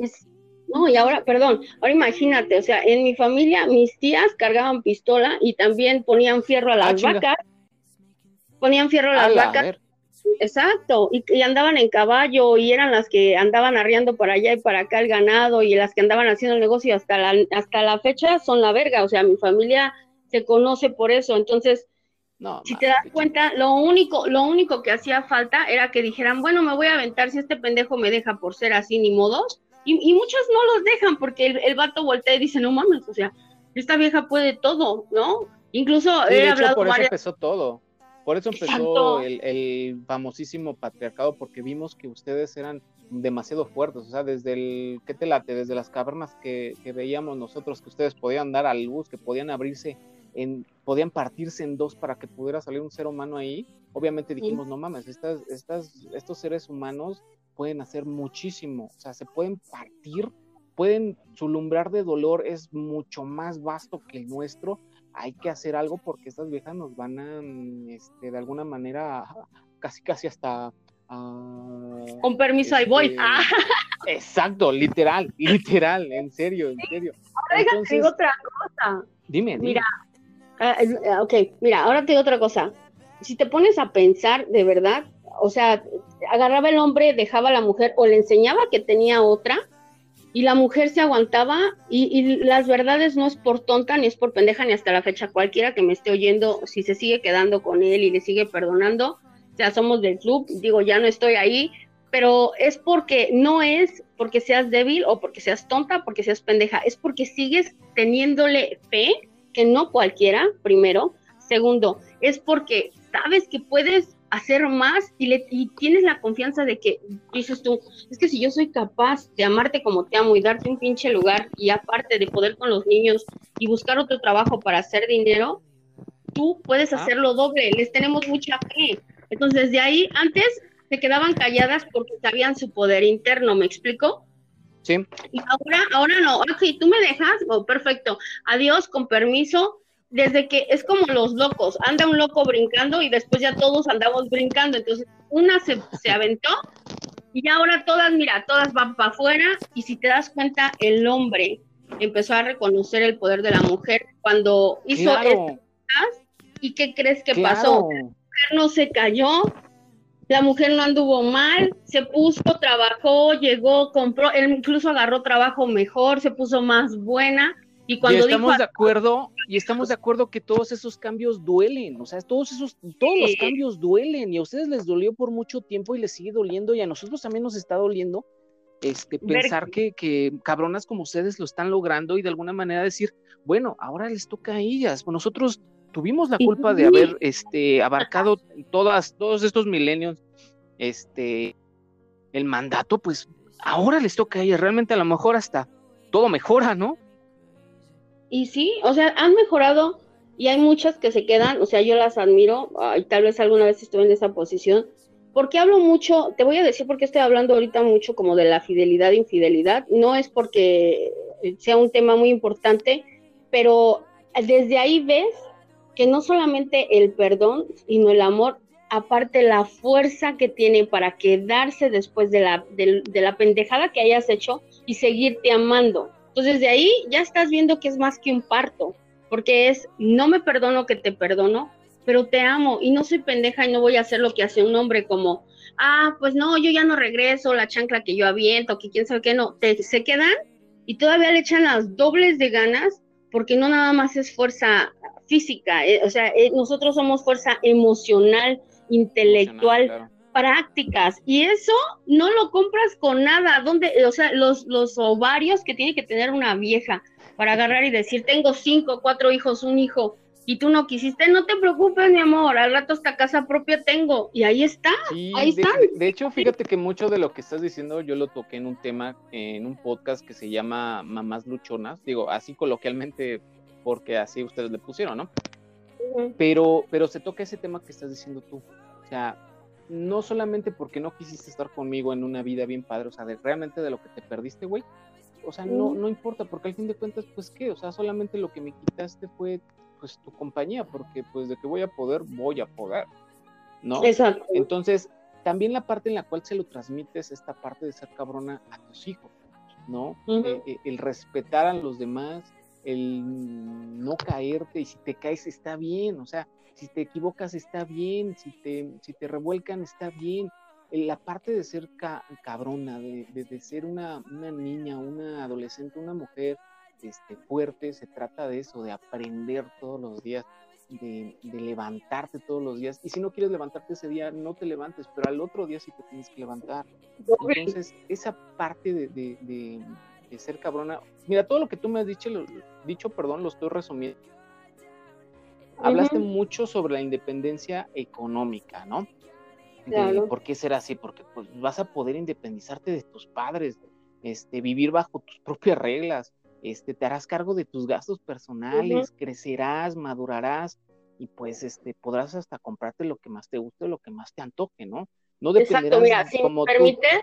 No, y ahora, perdón, ahora imagínate, o sea, en mi familia mis tías cargaban pistola y también ponían fierro a las ah, vacas, ponían fierro a las vacas Exacto, y, andaban en caballo y eran las que andaban arriando para allá y para acá el ganado y las que andaban haciendo el negocio hasta la, hasta la fecha son la verga, o sea, mi familia se conoce por eso, entonces, no, si te das cuenta, lo único, lo único que hacía falta era que dijeran, bueno, me voy a aventar si este pendejo me deja por ser así, ni modos, y, y muchos no los dejan porque el, el, vato voltea y dice, no mames, o sea, esta vieja puede todo, ¿no? Incluso he hablado por eso empezó todo Por eso empezó el, el, famosísimo patriarcado, porque vimos que ustedes eran demasiado fuertes, o sea, desde el, ¿qué te late? Desde las cavernas que, que veíamos nosotros, que ustedes podían dar a luz, que podían abrirse, en, podían partirse en dos para que pudiera salir un ser humano ahí, obviamente dijimos, no mames, estas, estas, estos seres humanos pueden hacer muchísimo, o sea, se pueden partir, pueden, su lumbrar de dolor es mucho más vasto que el nuestro, hay que hacer algo porque estas viejas nos van a, mm, este, de alguna manera, casi, casi hasta... Uh, Con permiso, ahí voy. Este, ah. Exacto, literal, literal, en serio, en serio. Ahora te digo otra cosa. Dime, dime. Mira, uh, ok, mira, ahora te digo otra cosa. Si te pones a pensar de verdad, o sea, agarraba el hombre, dejaba a la mujer o le enseñaba que tenía otra y la mujer se aguantaba y, las verdades no es por tonta ni es por pendeja ni hasta la fecha cualquiera que me esté oyendo, si se sigue quedando con él y le sigue perdonando, o sea, somos del club, digo, ya no estoy ahí, pero es porque no es porque seas débil o porque seas tonta, porque seas pendeja, es porque sigues teniéndole fe, que no cualquiera, primero, segundo, es porque sabes que puedes hacer más y, le, y tienes la confianza de que dices tú, es que si yo soy capaz de amarte como te amo y darte un pinche lugar y aparte de poder con los niños y buscar otro trabajo para hacer dinero, tú puedes hacerlo doble, les tenemos mucha fe. Entonces de ahí antes se quedaban calladas porque sabían su poder interno, ¿me explico? Sí. Y ahora, ahora no, ok, tú me dejas, oh, perfecto, adiós, con permiso, desde que es como los locos, anda un loco brincando y después ya todos andamos brincando, entonces una se, se aventó y ahora todas, mira, todas van para afuera y si te das cuenta, el hombre empezó a reconocer el poder de la mujer cuando hizo esto y qué crees que pasó. La mujer no se cayó, la mujer no anduvo mal, se puso, trabajó, llegó, compró, él incluso agarró trabajo mejor, se puso más buena y cuando estamos de acuerdo, y estamos de acuerdo que todos esos cambios duelen, o sea, todos esos, todos los cambios duelen, y a ustedes les dolió por mucho tiempo y les sigue doliendo, y a nosotros también nos está doliendo este, pensar que, que cabronas como ustedes lo están logrando y de alguna manera decir, bueno, ahora les toca a ellas, pues nosotros tuvimos la culpa de haber este, abarcado todas, todos estos milenios, este, el mandato, pues ahora les toca a ellas, realmente a lo mejor hasta todo mejora, ¿no? Y sí, o sea, han mejorado y hay muchas que se quedan, o sea, yo las admiro y tal vez alguna vez estuve en esa posición. Porque hablo mucho, te voy a decir porque estoy hablando ahorita mucho como de la fidelidad e infidelidad. No es porque sea un tema muy importante, pero desde ahí ves que no solamente el perdón, sino el amor, aparte la fuerza que tiene para quedarse después de la, de la pendejada que hayas hecho y seguirte amando. Entonces de ahí ya estás viendo que es más que un parto, porque es, no me perdono que te perdono, pero te amo y no soy pendeja y no voy a hacer lo que hace un hombre como, ah, pues no, yo ya no regreso, la chancla que yo aviento, que quién sabe qué, no, te, se quedan y todavía le echan las dobles de ganas porque no nada más es fuerza física, eh, o sea, eh, nosotros somos fuerza emocional, intelectual, prácticas y eso no lo compras con nada. donde O sea, los, los ovarios que tiene que tener una vieja para agarrar y decir, tengo cinco, cuatro hijos, un hijo, y tú no quisiste, no te preocupes, mi amor, al rato esta casa propia tengo. Y ahí está, ahí de, está. De hecho, fíjate que mucho de lo que estás diciendo yo lo toqué en un tema, en un podcast que se llama Mamás Luchonas, digo, así coloquialmente, porque así ustedes le pusieron, ¿no? Pero, pero se toca ese tema que estás diciendo tú. O sea, no solamente porque no quisiste estar conmigo en una vida bien padre, o sea, de, realmente de lo que te perdiste, güey. O sea, no, no importa, porque al fin de cuentas, pues qué, o sea, solamente lo que me quitaste fue pues tu compañía, porque pues de que voy a poder, voy a poder, ¿no? Exacto. Entonces, también la parte en la cual se lo transmites, esta parte de ser cabrona a tus hijos, ¿no? Eh, eh, el respetar a los demás, el no caerte, y si te caes está bien, o sea, si te equivocas está bien, si te, si te revuelcan está bien. La parte de ser cabrona, de, de, ser una, una, niña, una adolescente, una mujer este, fuerte, se trata de eso, de aprender todos los días, de, de, levantarte todos los días. Y si no quieres levantarte ese día, no te levantes, pero al otro día sí te tienes que levantar. Entonces, esa parte de, de, de ser cabrona, mira, todo lo que tú me has dicho, lo, dicho, perdón, lo estoy resumiendo hablaste mucho sobre la independencia económica, ¿no? Claro. ¿Por qué será así? Porque pues, vas a poder independizarte de tus padres, este, vivir bajo tus propias reglas, este, te harás cargo de tus gastos personales, crecerás, madurarás y pues este, podrás hasta comprarte lo que más te guste, lo que más te antoje, ¿no? No Exacto, mira, si como me tú. permites,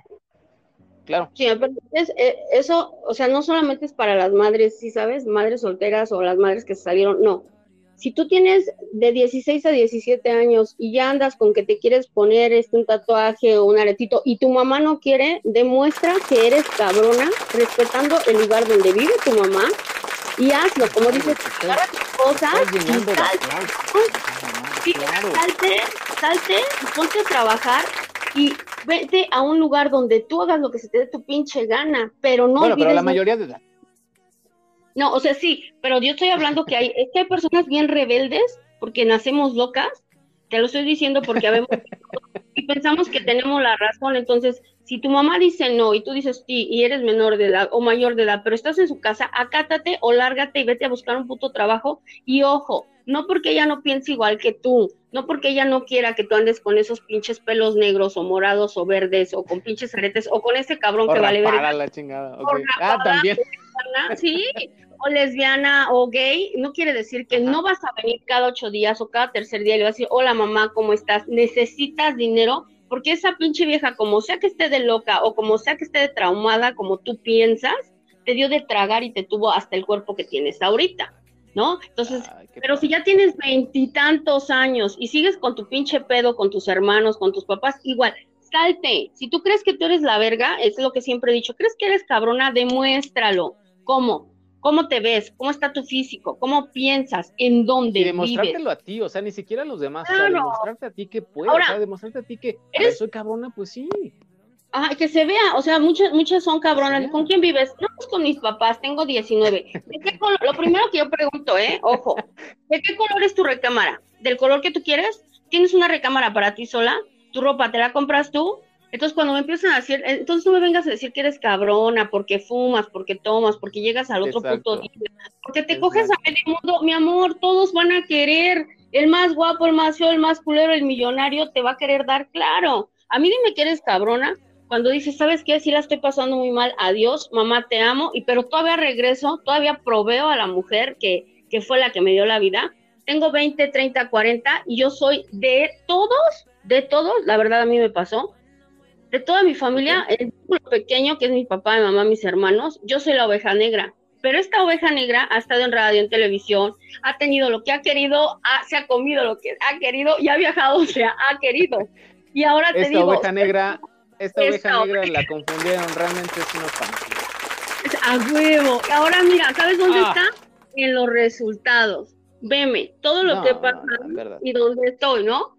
Claro, si me permites, eh, eso, o sea, no solamente es para las madres, ¿sí sabes? Madres solteras o las madres que salieron, no. Si tú tienes de 16 a 17 años y ya andas con que te quieres poner este un tatuaje o un aretito y tu mamá no quiere, demuestra que eres cabrona respetando el lugar donde vive tu mamá y hazlo, como dices, agarra tus cosas y salte, salte, salte, ponte a trabajar y vete a un lugar donde tú hagas lo que se te dé tu pinche gana, pero no bueno, pero olvides la mayoría de la... no, o sea, sí, pero yo estoy hablando que hay, es que hay personas bien rebeldes porque nacemos locas, te lo estoy diciendo porque habemos y pensamos que tenemos la razón, entonces, si tu mamá dice no y tú dices sí y eres menor de edad o mayor de edad, pero estás en su casa, acátate o lárgate y vete a buscar un puto trabajo y ojo, no porque ella no piense igual que tú, no porque ella no quiera que tú andes con esos pinches pelos negros o morados o verdes o con pinches aretes o con ese cabrón O que vale verga la chingada. Ah, también. sí, o lesbiana o gay, no quiere decir que Ajá. no vas a venir cada ocho días o cada tercer día y le vas a decir, hola mamá, ¿cómo estás? ¿Necesitas dinero? Porque esa pinche vieja, como sea que esté de loca o como sea que esté de traumada, como tú piensas, te dio de tragar y te tuvo hasta el cuerpo que tienes ahorita, ¿no? Entonces, qué pero si ya tienes veintitantos años y sigues con tu pinche pedo, con tus hermanos, con tus papás, igual, salte. Si tú crees que tú eres la verga, es lo que siempre he dicho, crees que eres cabrona, demuéstralo. ¿Cómo? ¿Cómo te ves? ¿Cómo está tu físico? ¿Cómo piensas? ¿En dónde Y vives? demostrártelo a ti, o sea, ni siquiera a los demás, o sea, Claro. demostrarte a ti que puedes, Ahora, o sea, demostrarte a ti que eres- soy cabrona, pues sí. Ajá, que se vea, o sea, muchas, muchas son cabronas. Sí. ¿Con quién vives? No, pues con mis papás, tengo 19. ¿De qué color? Lo primero que yo pregunto, ¿eh? Ojo, ¿de qué color es tu recámara? ¿Del color que tú quieres? ¿Tienes una recámara para ti sola? ¿Tu ropa te la compras tú? Entonces, cuando me empiezan a decir, eh, entonces no me vengas a decir que eres cabrona, porque fumas, porque tomas, porque llegas al otro Exacto. puto día, porque te coges a medio mundo, mi amor, todos van a querer, el más guapo, el más feo, el más culero, el millonario, te va a querer dar claro. A mí dime que eres cabrona, cuando dices, ¿sabes qué? Sí la estoy pasando muy mal, adiós, mamá, te amo, y pero todavía regreso, todavía proveo a la mujer que, que fue la que me dio la vida. Tengo 20, 30, 40 y yo soy de todos, de todos, la verdad a mí me pasó, de toda mi familia, el círculo pequeño que es mi papá, mi mamá, mis hermanos, yo soy la oveja negra. Pero esta oveja negra ha estado en radio, en televisión, ha tenido lo que ha querido, ha- se ha comido lo que ha querido y ha viajado, o sea, ha querido. Y ahora te Esta digo, oveja negra, esta Esta oveja negra la confundieron, realmente es una fantasía. A huevo. Y ahora mira, ¿sabes dónde Ah. está? En los resultados. Veme todo lo No, que pasa no, y dónde estoy, ¿no?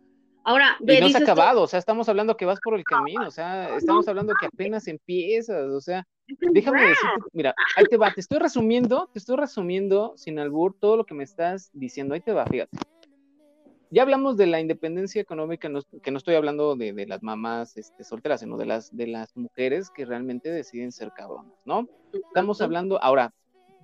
Ahora, Y no se ha dices tú, acabado, o sea, estamos hablando que vas por el camino, o sea, estamos hablando que apenas empiezas, o sea, déjame decirte, mira, ahí te va, te estoy resumiendo, te estoy resumiendo sin albur todo lo que me estás diciendo, ahí te va, fíjate. Ya hablamos de la independencia económica, no- que no estoy hablando de, de las mamás este, solteras, sino de las, de las mujeres que realmente deciden ser cabronas, ¿no? Estamos hablando, ahora,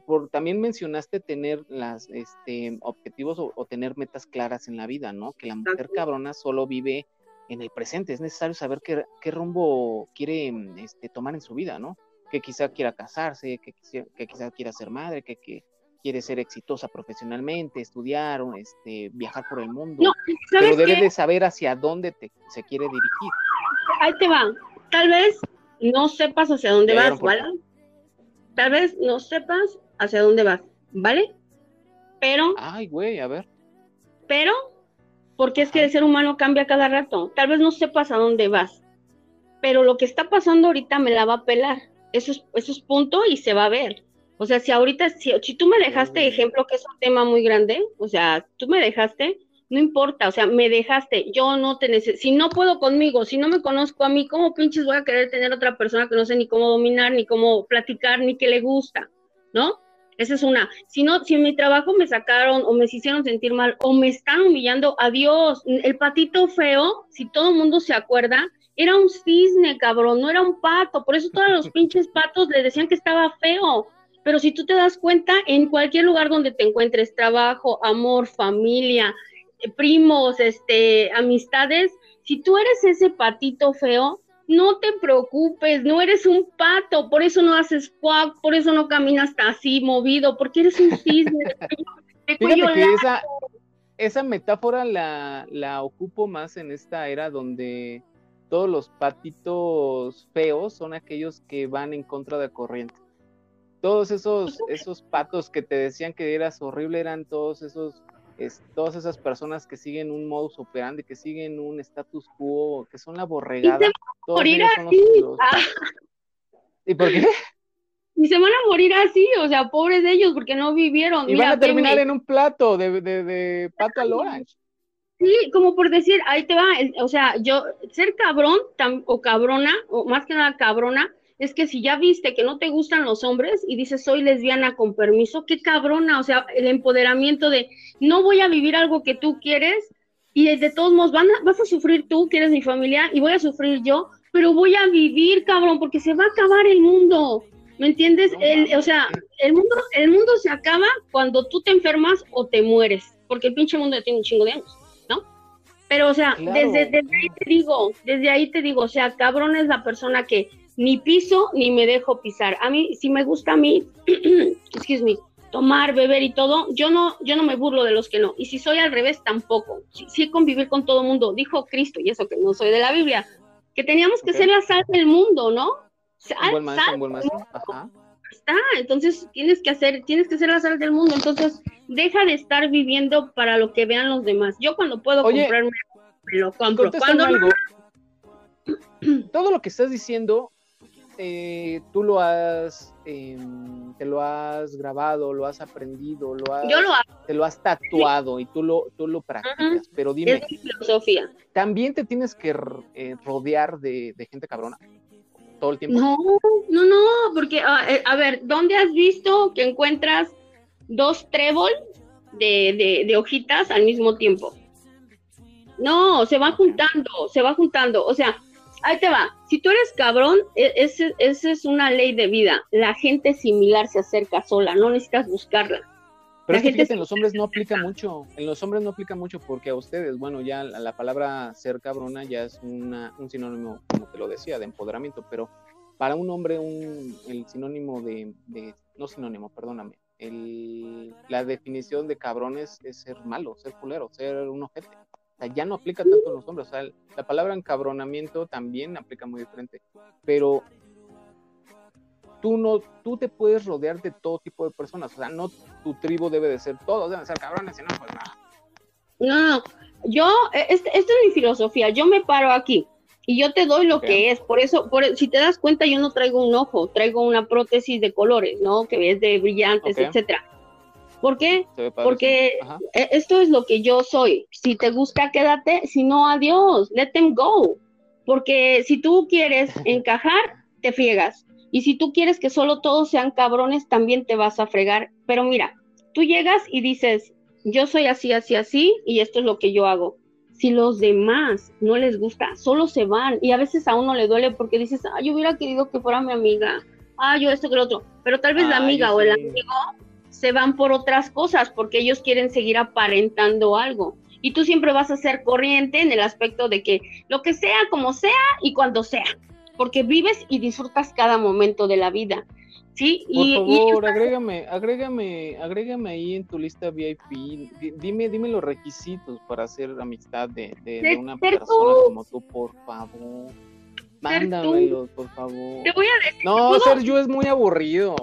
por, también mencionaste tener las este, objetivos o, o tener metas claras en la vida, ¿no? Que la mujer cabrona solo vive en el presente, es necesario saber qué, qué rumbo quiere mm, este, tomar en su vida, ¿no? Que quizá quiera casarse, que quizá, que quizá quiera ser madre, que, que quiere ser exitosa profesionalmente, estudiar, este, viajar por el mundo, No, ¿sabes pero debe qué? de saber hacia dónde te, se quiere dirigir. Ahí te va. Tal vez no sepas hacia dónde vas, ¿vale? Tal vez no sepas hacia dónde vas, ¿vale? Pero, Ay, güey, a ver. pero, porque es que el ser humano cambia cada rato. Tal vez no sepas a dónde vas, pero lo que está pasando ahorita me la va a pelar. Eso es, eso es punto y se va a ver. O sea, si ahorita, si, si tú me dejaste ejemplo, que es un tema muy grande, o sea, tú me dejaste, no importa, o sea, me dejaste, yo no te necesito, si no puedo conmigo, si no me conozco a mí, ¿cómo pinches voy a querer tener otra persona que no sé ni cómo dominar, ni cómo platicar, ni qué le gusta, ¿no? Esa es una. Si no, si en mi trabajo me sacaron o me hicieron sentir mal o me están humillando, adiós. El patito feo, si todo el mundo se acuerda, era un cisne, cabrón, no era un pato. Por eso todos los pinches patos le decían que estaba feo. Pero si tú te das cuenta, en cualquier lugar donde te encuentres, trabajo, amor, familia, eh, primos, este, amistades, si tú eres ese patito feo, no te preocupes, no eres un pato, por eso no haces quack, por eso no caminas así movido, porque eres un cisne de cuello esa, esa, metáfora la, la ocupo más en esta era donde todos los patitos feos son aquellos que van en contra de corriente. Todos esos, esos patos que te decían que eras horrible eran todos esos, todas esas personas que siguen un modus operandi, que siguen un status quo, que son la borregada. morir así. Ah. ¿Y por qué? Y se van a morir así, o sea, pobres de ellos, porque no vivieron. Y van a terminar en un plato de, de, de pato al orange. Sí, como por decir, ahí te va, o sea, yo, ser cabrón o cabrona, o más que nada cabrona, es que si ya viste que no te gustan los hombres y dices soy lesbiana con permiso, qué cabrona, o sea, el empoderamiento de no voy a vivir algo que tú quieres y de todos modos van vas a sufrir tú, que eres mi familia, y voy a sufrir yo, pero voy a vivir, cabrón, porque se va a acabar el mundo. ¿Me entiendes? o sea, el mundo, el mundo se acaba cuando tú te enfermas o te mueres, porque el pinche mundo ya tiene un chingo de años. Pero, o sea, desde, desde ahí te digo, desde ahí te digo, o sea, cabrón es la persona que ni piso ni me dejo pisar. A mí, si me gusta a mí, excuse me, tomar, beber y todo, yo no, yo no me burlo de los que no. Y si soy al revés, tampoco. Sí, convivir con todo el mundo. Dijo Cristo, y eso que no soy de la Biblia, que teníamos que ser la sal del mundo, ¿no? Sal, buen maestro, buen maestro. Ajá. Está, entonces tienes que hacer, tienes que ser la sal del mundo. Entonces, deja de estar viviendo para lo que vean los demás. Yo cuando puedo comprarme, me lo compro. Cuando algo. Todo lo que estás diciendo, eh, tú lo has, em, te lo has grabado, lo has aprendido, lo has, Yo lo te lo has tatuado y tú lo, tú lo practicas. Pero dime, es mi filosofía. ¿También te tienes que eh, rodear de, de gente cabrona? todo el tiempo. No, no, no, porque, ah, eh, a ver, ¿dónde has visto que encuentras dos trébol de, hojitas al mismo tiempo. No, se va juntando, se va juntando. O sea, ahí te va. Si tú eres cabrón, e, esa es una ley de vida. La gente similar se acerca sola, no necesitas buscarla. Pero es que en los hombres no aplica mucho. En los hombres no aplica mucho porque a ustedes, bueno, ya la, palabra ser cabrona ya es una, un sinónimo, como te lo decía, de empoderamiento. Pero para un hombre, un, el sinónimo de, de no sinónimo, perdóname, el, la definición de cabrones es ser malo, ser culero, ser un ojete. O sea, ya no aplica tanto en los hombres. O sea, la palabra encabronamiento también aplica muy diferente. Pero tú no, tú te puedes rodear de todo tipo de personas. O sea, no tu tribu debe de ser, todos deben ser cabrones, y no, pues nada. No, yo, e, esta es mi filosofía. Yo me paro aquí y yo te doy lo que es. Por eso, por, si te das cuenta, yo no traigo un ojo, traigo una prótesis de colores, ¿no? Que es de brillantes, etcétera. ¿Por qué? Porque e, esto es lo que yo soy. Si te gusta, quédate. Si no, adiós. Let them go. Porque si tú quieres encajar, te friegas. Y si tú quieres que solo todos sean cabrones, también te vas a fregar. Pero mira, tú llegas y dices, yo soy así, así, así, y esto es lo que yo hago si los demás no les gusta, solo se van y a veces a uno le duele porque dices, ah, yo hubiera querido que fuera mi amiga, ah, yo esto que lo otro, pero tal vez la amiga o el amigo se van por otras cosas porque ellos quieren seguir aparentando algo. Y tú siempre vas a ser corriente en el aspecto de que lo que sea, como sea y cuando sea, porque vives y disfrutas cada momento de la vida. Sí, Por favor, agrégame, agrégame, agrégame ahí en tu lista VIP. Dime, dime los requisitos para hacer amistad de, de, una persona como tú, por favor. Mándamelos, por favor. Te voy a decir. No, ser yo es muy aburrido.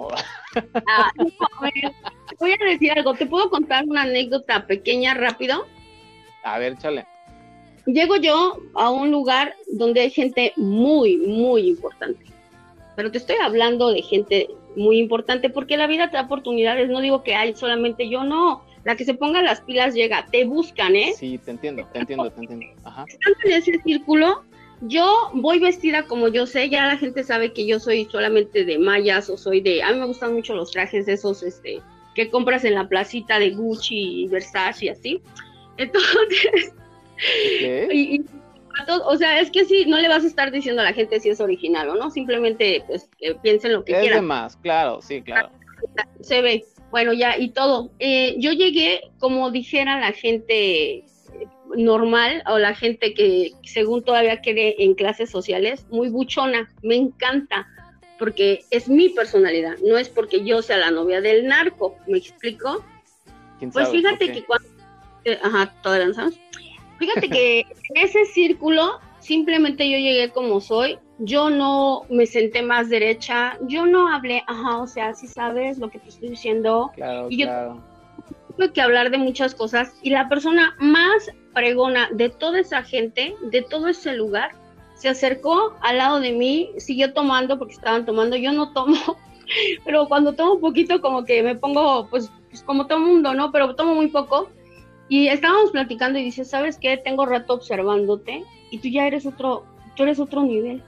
Ah, te voy a decir algo. ¿Te puedo contar una anécdota pequeña, rápido? A ver, chale. Llego yo a un lugar donde hay gente muy, muy importante. Pero te estoy hablando de gente muy importante porque la vida te da oportunidades, no digo que hay solamente yo, no, la que se ponga las pilas llega, te buscan, ¿eh? Sí, te entiendo, te entiendo, te entiendo. Ajá. Estando en ese círculo, yo voy vestida como yo sé, ya la gente sabe que yo soy solamente de mallas o soy de, a mí me gustan mucho los trajes de esos, este, que compras en la placita de Gucci y Versace y así. Entonces, y, o sea, es que sí, no le vas a estar diciendo a la gente si es original o no, simplemente pues que piensen lo que es quieran. Es más, claro, sí, claro. Se ve. Bueno, ya, y todo. Eh, yo llegué, como dijera la gente normal o la gente que según todavía quede en clases sociales, muy buchona. Me encanta porque es mi personalidad, no es porque yo sea la novia del narco. ¿Me explico? Pues fíjate que cuando. eh, ajá, todavía no Fíjate que en ese círculo simplemente yo llegué como soy, yo no me senté más derecha, yo no hablé, ajá, o sea, si sabes lo que te estoy diciendo, Claro, Y yo- claro. tuve que hablar de muchas cosas y la persona más pregona de toda esa gente, de todo ese lugar, se acercó al lado de mí, siguió tomando porque estaban tomando, yo no tomo, pero cuando tomo un poquito como que me pongo, pues, pues como todo mundo, ¿no? Pero tomo muy poco. Y estábamos platicando y dice, ¿sabes qué? Tengo rato observándote y tú ya eres otro, tú eres otro nivel.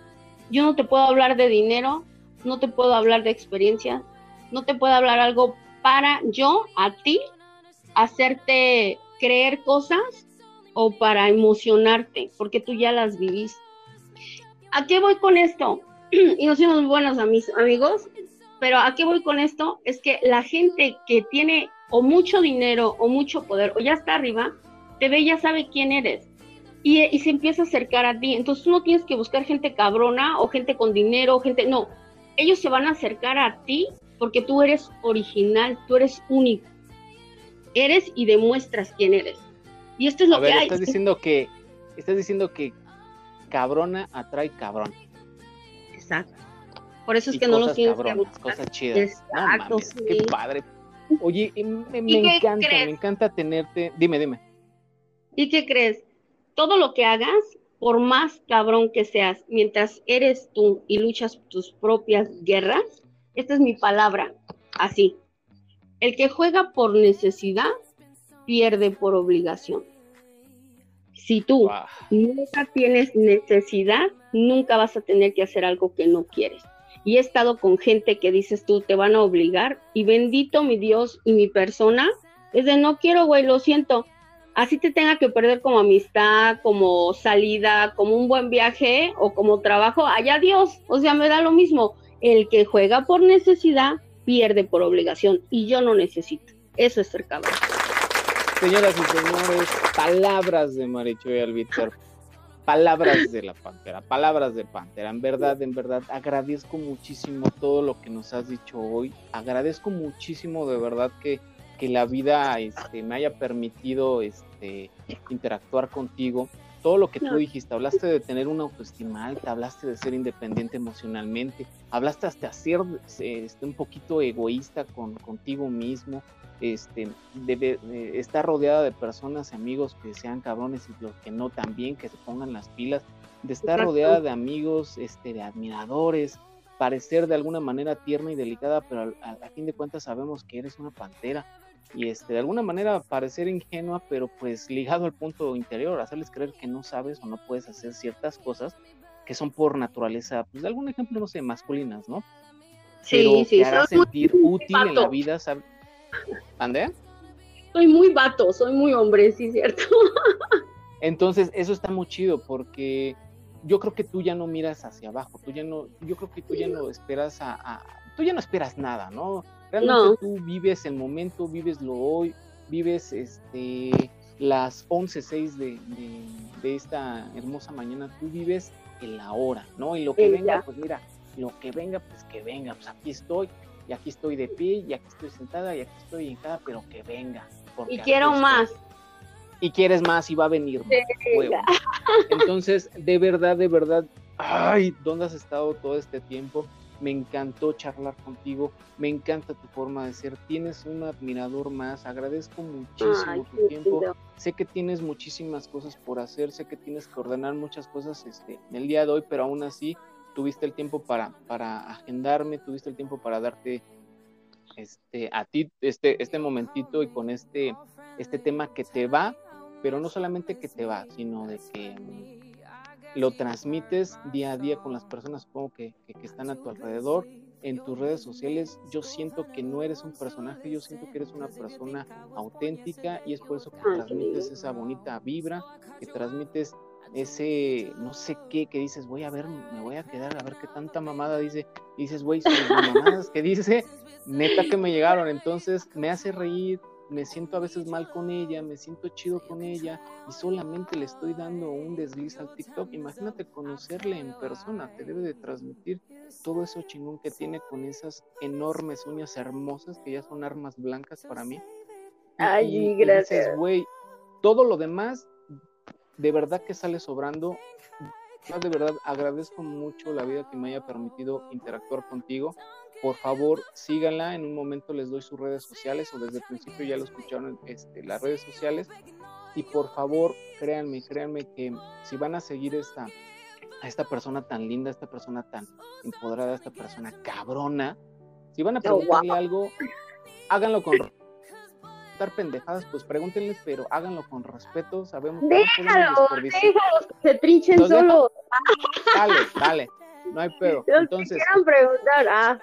Yo no te puedo hablar de dinero, no te puedo hablar de experiencia, no te puedo hablar algo para yo, a ti, hacerte creer cosas o para emocionarte, porque tú ya las viviste. ¿A qué voy con esto? y no somos buenos amis- amigos, pero ¿a qué voy con esto? Es que la gente que tiene o mucho dinero o mucho poder o ya está arriba, te ve ya sabe quién eres. Y se empieza a acercar a ti. Entonces tú no tienes que buscar gente cabrona o gente con dinero o gente... No, ellos se van a acercar a ti porque tú eres original, tú eres único. Eres y demuestras quién eres. Y esto es lo A ver, que hay. estás diciendo que estás diciendo que cabrona atrae cabrón. Exacto. Por eso es Y que no los cosas tienes que cabronas, buscar. cosas chidas. Exacto, no mames, sí. qué padre. Oye, me, me ¿Y qué encanta, crees? me encanta tenerte. Dime, dime. ¿Y qué crees? Todo lo que hagas, por más cabrón que seas, mientras eres tú y luchas tus propias guerras, esta es mi palabra, así. El que juega por necesidad, pierde por obligación. Si tú nunca tienes necesidad, nunca vas a tener que hacer algo que no quieres. Y he estado con gente que dices tú, te van a obligar, y bendito mi Dios y mi persona, es de no quiero, güey, lo siento. Así te tenga que perder como amistad, como salida, como un buen viaje o como trabajo, allá Dios. O sea, me da lo mismo. El que juega por necesidad, pierde por obligación. Y yo no necesito. Eso es ser cabrón. Señoras y señores, palabras de Marichuy Albiter, palabras de la Pantera, palabras de Pantera. En verdad, en verdad, agradezco muchísimo todo lo que nos has dicho hoy. Agradezco muchísimo de verdad que, que la vida este, me haya permitido este, interactuar contigo. Todo lo que tú dijiste, hablaste de tener una autoestima alta, hablaste de ser independiente emocionalmente, hablaste hasta ser este, un poquito egoísta con, contigo mismo, este, debe, de estar rodeada de personas, amigos que sean cabrones y los que no también, que se pongan las pilas, de estar Exacto. rodeada de amigos, este, de admiradores, parecer de alguna manera tierna y delicada, pero a, a fin de cuentas sabemos que eres una pantera y este, de alguna manera parecer ingenua, pero pues ligado al punto interior, hacerles creer que no sabes o no puedes hacer ciertas cosas que son por naturaleza, pues de algún ejemplo, no sé, masculinas, ¿no? Pero Sí, sí, que hará sentir útil en la vida, ¿sabes? ¿Ande? soy muy vato, soy muy hombre, sí, cierto. Entonces, eso está muy chido porque yo creo que tú ya no miras hacia abajo, tú ya no, yo creo que tú ya no esperas a, a- tú ya no esperas nada, ¿no? Realmente No. tú vives el momento, vives lo hoy, vives este las 11.06 de, de, de esta hermosa mañana, tú vives el ahora, ¿no? Y lo que venga, ya. pues mira, lo que venga, pues que venga, pues aquí estoy, y aquí estoy de pie, y aquí estoy sentada, y aquí estoy hincada, pero que venga. Y quiero estoy. Y quieres más y va a venir más. Entonces, de verdad, de verdad, ay, ¿dónde has estado todo este tiempo? Me encantó charlar contigo, me encanta tu forma de ser, tienes un admirador más, agradezco muchísimo Ay, tu tiempo, lindo. sé que tienes muchísimas cosas por hacer, sé que tienes que ordenar muchas cosas este, el día de hoy, pero aún así tuviste el tiempo para, para agendarme, tuviste el tiempo para darte este, a ti este, este momentito y con este, este tema que te va, pero no solamente que te va, sino de que mm, lo transmites día a día con las personas, supongo que, que, que están a tu alrededor, en tus redes sociales. Yo siento que no eres un personaje, yo siento que eres una persona auténtica y es por eso que transmites esa bonita vibra, que transmites ese, no sé qué, que dices, voy a ver, me voy a quedar a ver qué tanta mamada dice, y dices, güey, son mamadas que dice, neta que me llegaron, entonces me hace reír, me siento a veces mal con ella, me siento chido con ella y solamente le estoy dando un desliz al TikTok. Imagínate conocerle en persona, te debe de transmitir todo eso chingón que tiene con esas enormes uñas hermosas que ya son armas blancas para mí. Ay, gracias. Güey, todo lo demás de verdad que sale sobrando. De verdad agradezco mucho la vida que me haya permitido interactuar contigo por favor síganla, en un momento les doy sus redes sociales o desde el principio ya lo escucharon este, las redes sociales. Y por favor créanme, créanme que si van a seguir esta, a esta persona tan linda, esta persona tan empoderada, esta persona cabrona, si van a oh, preguntarle algo, háganlo con estar pendejadas, pues pregúntenles, pero háganlo con respeto, sabemos que déjalo, déjalos que se trinchen solo. Dale, dale, no hay pedo. Entonces, preguntar, ah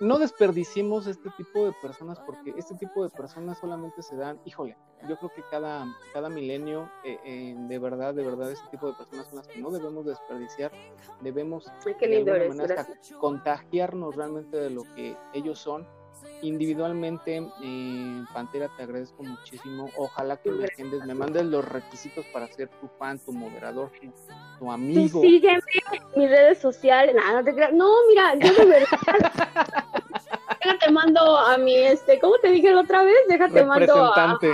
no desperdiciemos este tipo de personas porque este tipo de personas solamente se dan, híjole, yo creo que cada, cada milenio, eh, eh, de verdad, de verdad, este tipo de personas son las que no debemos desperdiciar, debemos contagiarnos realmente de lo que ellos son individualmente, eh, Pantera, te agradezco muchísimo. Ojalá que me agendes, me mandes los requisitos para ser tu fan, tu moderador, tu, amigo. Sí, sígueme mis redes sociales. no te creas. No, mira, yo de verdad. déjate mando a mi, este, ¿cómo te dije la otra vez? Déjate mando a, a mi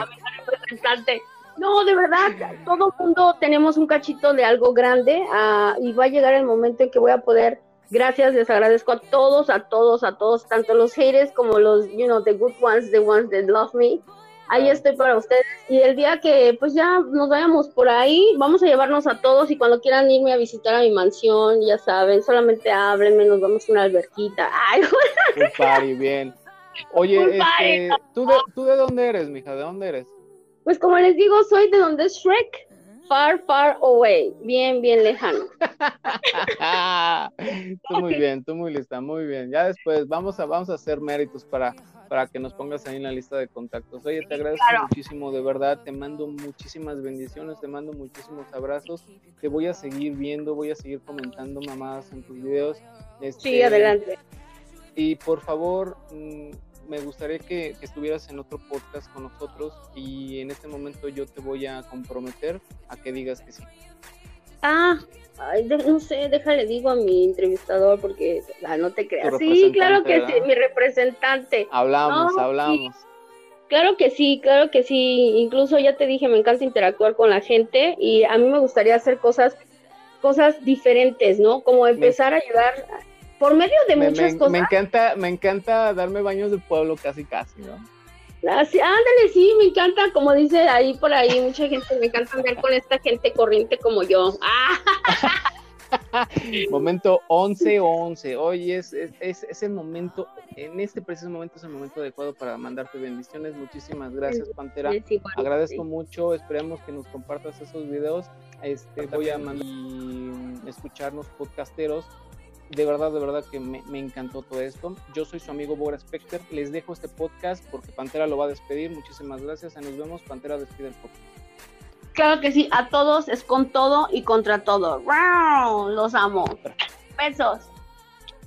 representante. No, de verdad, todo mundo tenemos un cachito de algo grande uh, y va a llegar el momento en que voy a poder Gracias, les agradezco a todos, a todos, a todos, tanto los haters como los, you know, the good ones, the ones that love me. Ahí estoy para ustedes. Y el día que pues ya nos vayamos por ahí, vamos a llevarnos a todos y cuando quieran irme a visitar a mi mansión, ya saben, solamente háblenme, nos vamos a una alberquita. Ay, Qué party, bien. Oye, este, ¿tú, de, ¿tú de dónde eres, mija? ¿De dónde eres? Pues como les digo, soy de donde es Shrek. Far, far away, bien, bien lejano. tú muy bien, tú muy lista, muy bien. Ya después vamos a, vamos a hacer méritos para, para que nos pongas ahí en la lista de contactos. Oye, te agradezco muchísimo, de verdad, te mando muchísimas bendiciones, te mando muchísimos abrazos. Te voy a seguir viendo, voy a seguir comentando mamadas en tus videos. Este, sí, adelante. Y por favor, mm, me gustaría que, estuvieras en otro podcast con nosotros y en este momento yo te voy a comprometer a que digas que sí. Ah, no sé, déjale digo a mi entrevistador porque ah, no te creas. Sí, claro que sí, mi representante. Hablamos, hablamos. Claro que sí, claro que sí. Incluso ya te dije, me encanta interactuar con la gente y a mí me gustaría hacer cosas cosas diferentes, ¿no? Como empezar a ayudar por medio de muchas cosas. Me encanta, me encanta darme baños de pueblo casi casi, ¿no? Así, ándale, sí, me encanta, como dice ahí por ahí, mucha gente, me encanta andar con esta gente corriente como yo. momento 11-11, hoy es, es, es, el momento, en este preciso momento es el momento adecuado para mandarte bendiciones. Muchísimas gracias, Pantera. Agradezco mucho, esperemos que nos compartas esos videos. Este, voy a mandar y escucharnos podcasteros de verdad, de verdad que me, encantó todo esto. Yo soy su amigo Bora Specter. Les dejo este podcast porque Pantera lo va a despedir. Muchísimas gracias. Nos vemos. Pantera despide el podcast. Claro que sí. A todos es con todo y contra todo. ¡Wow! Los amo. Besos.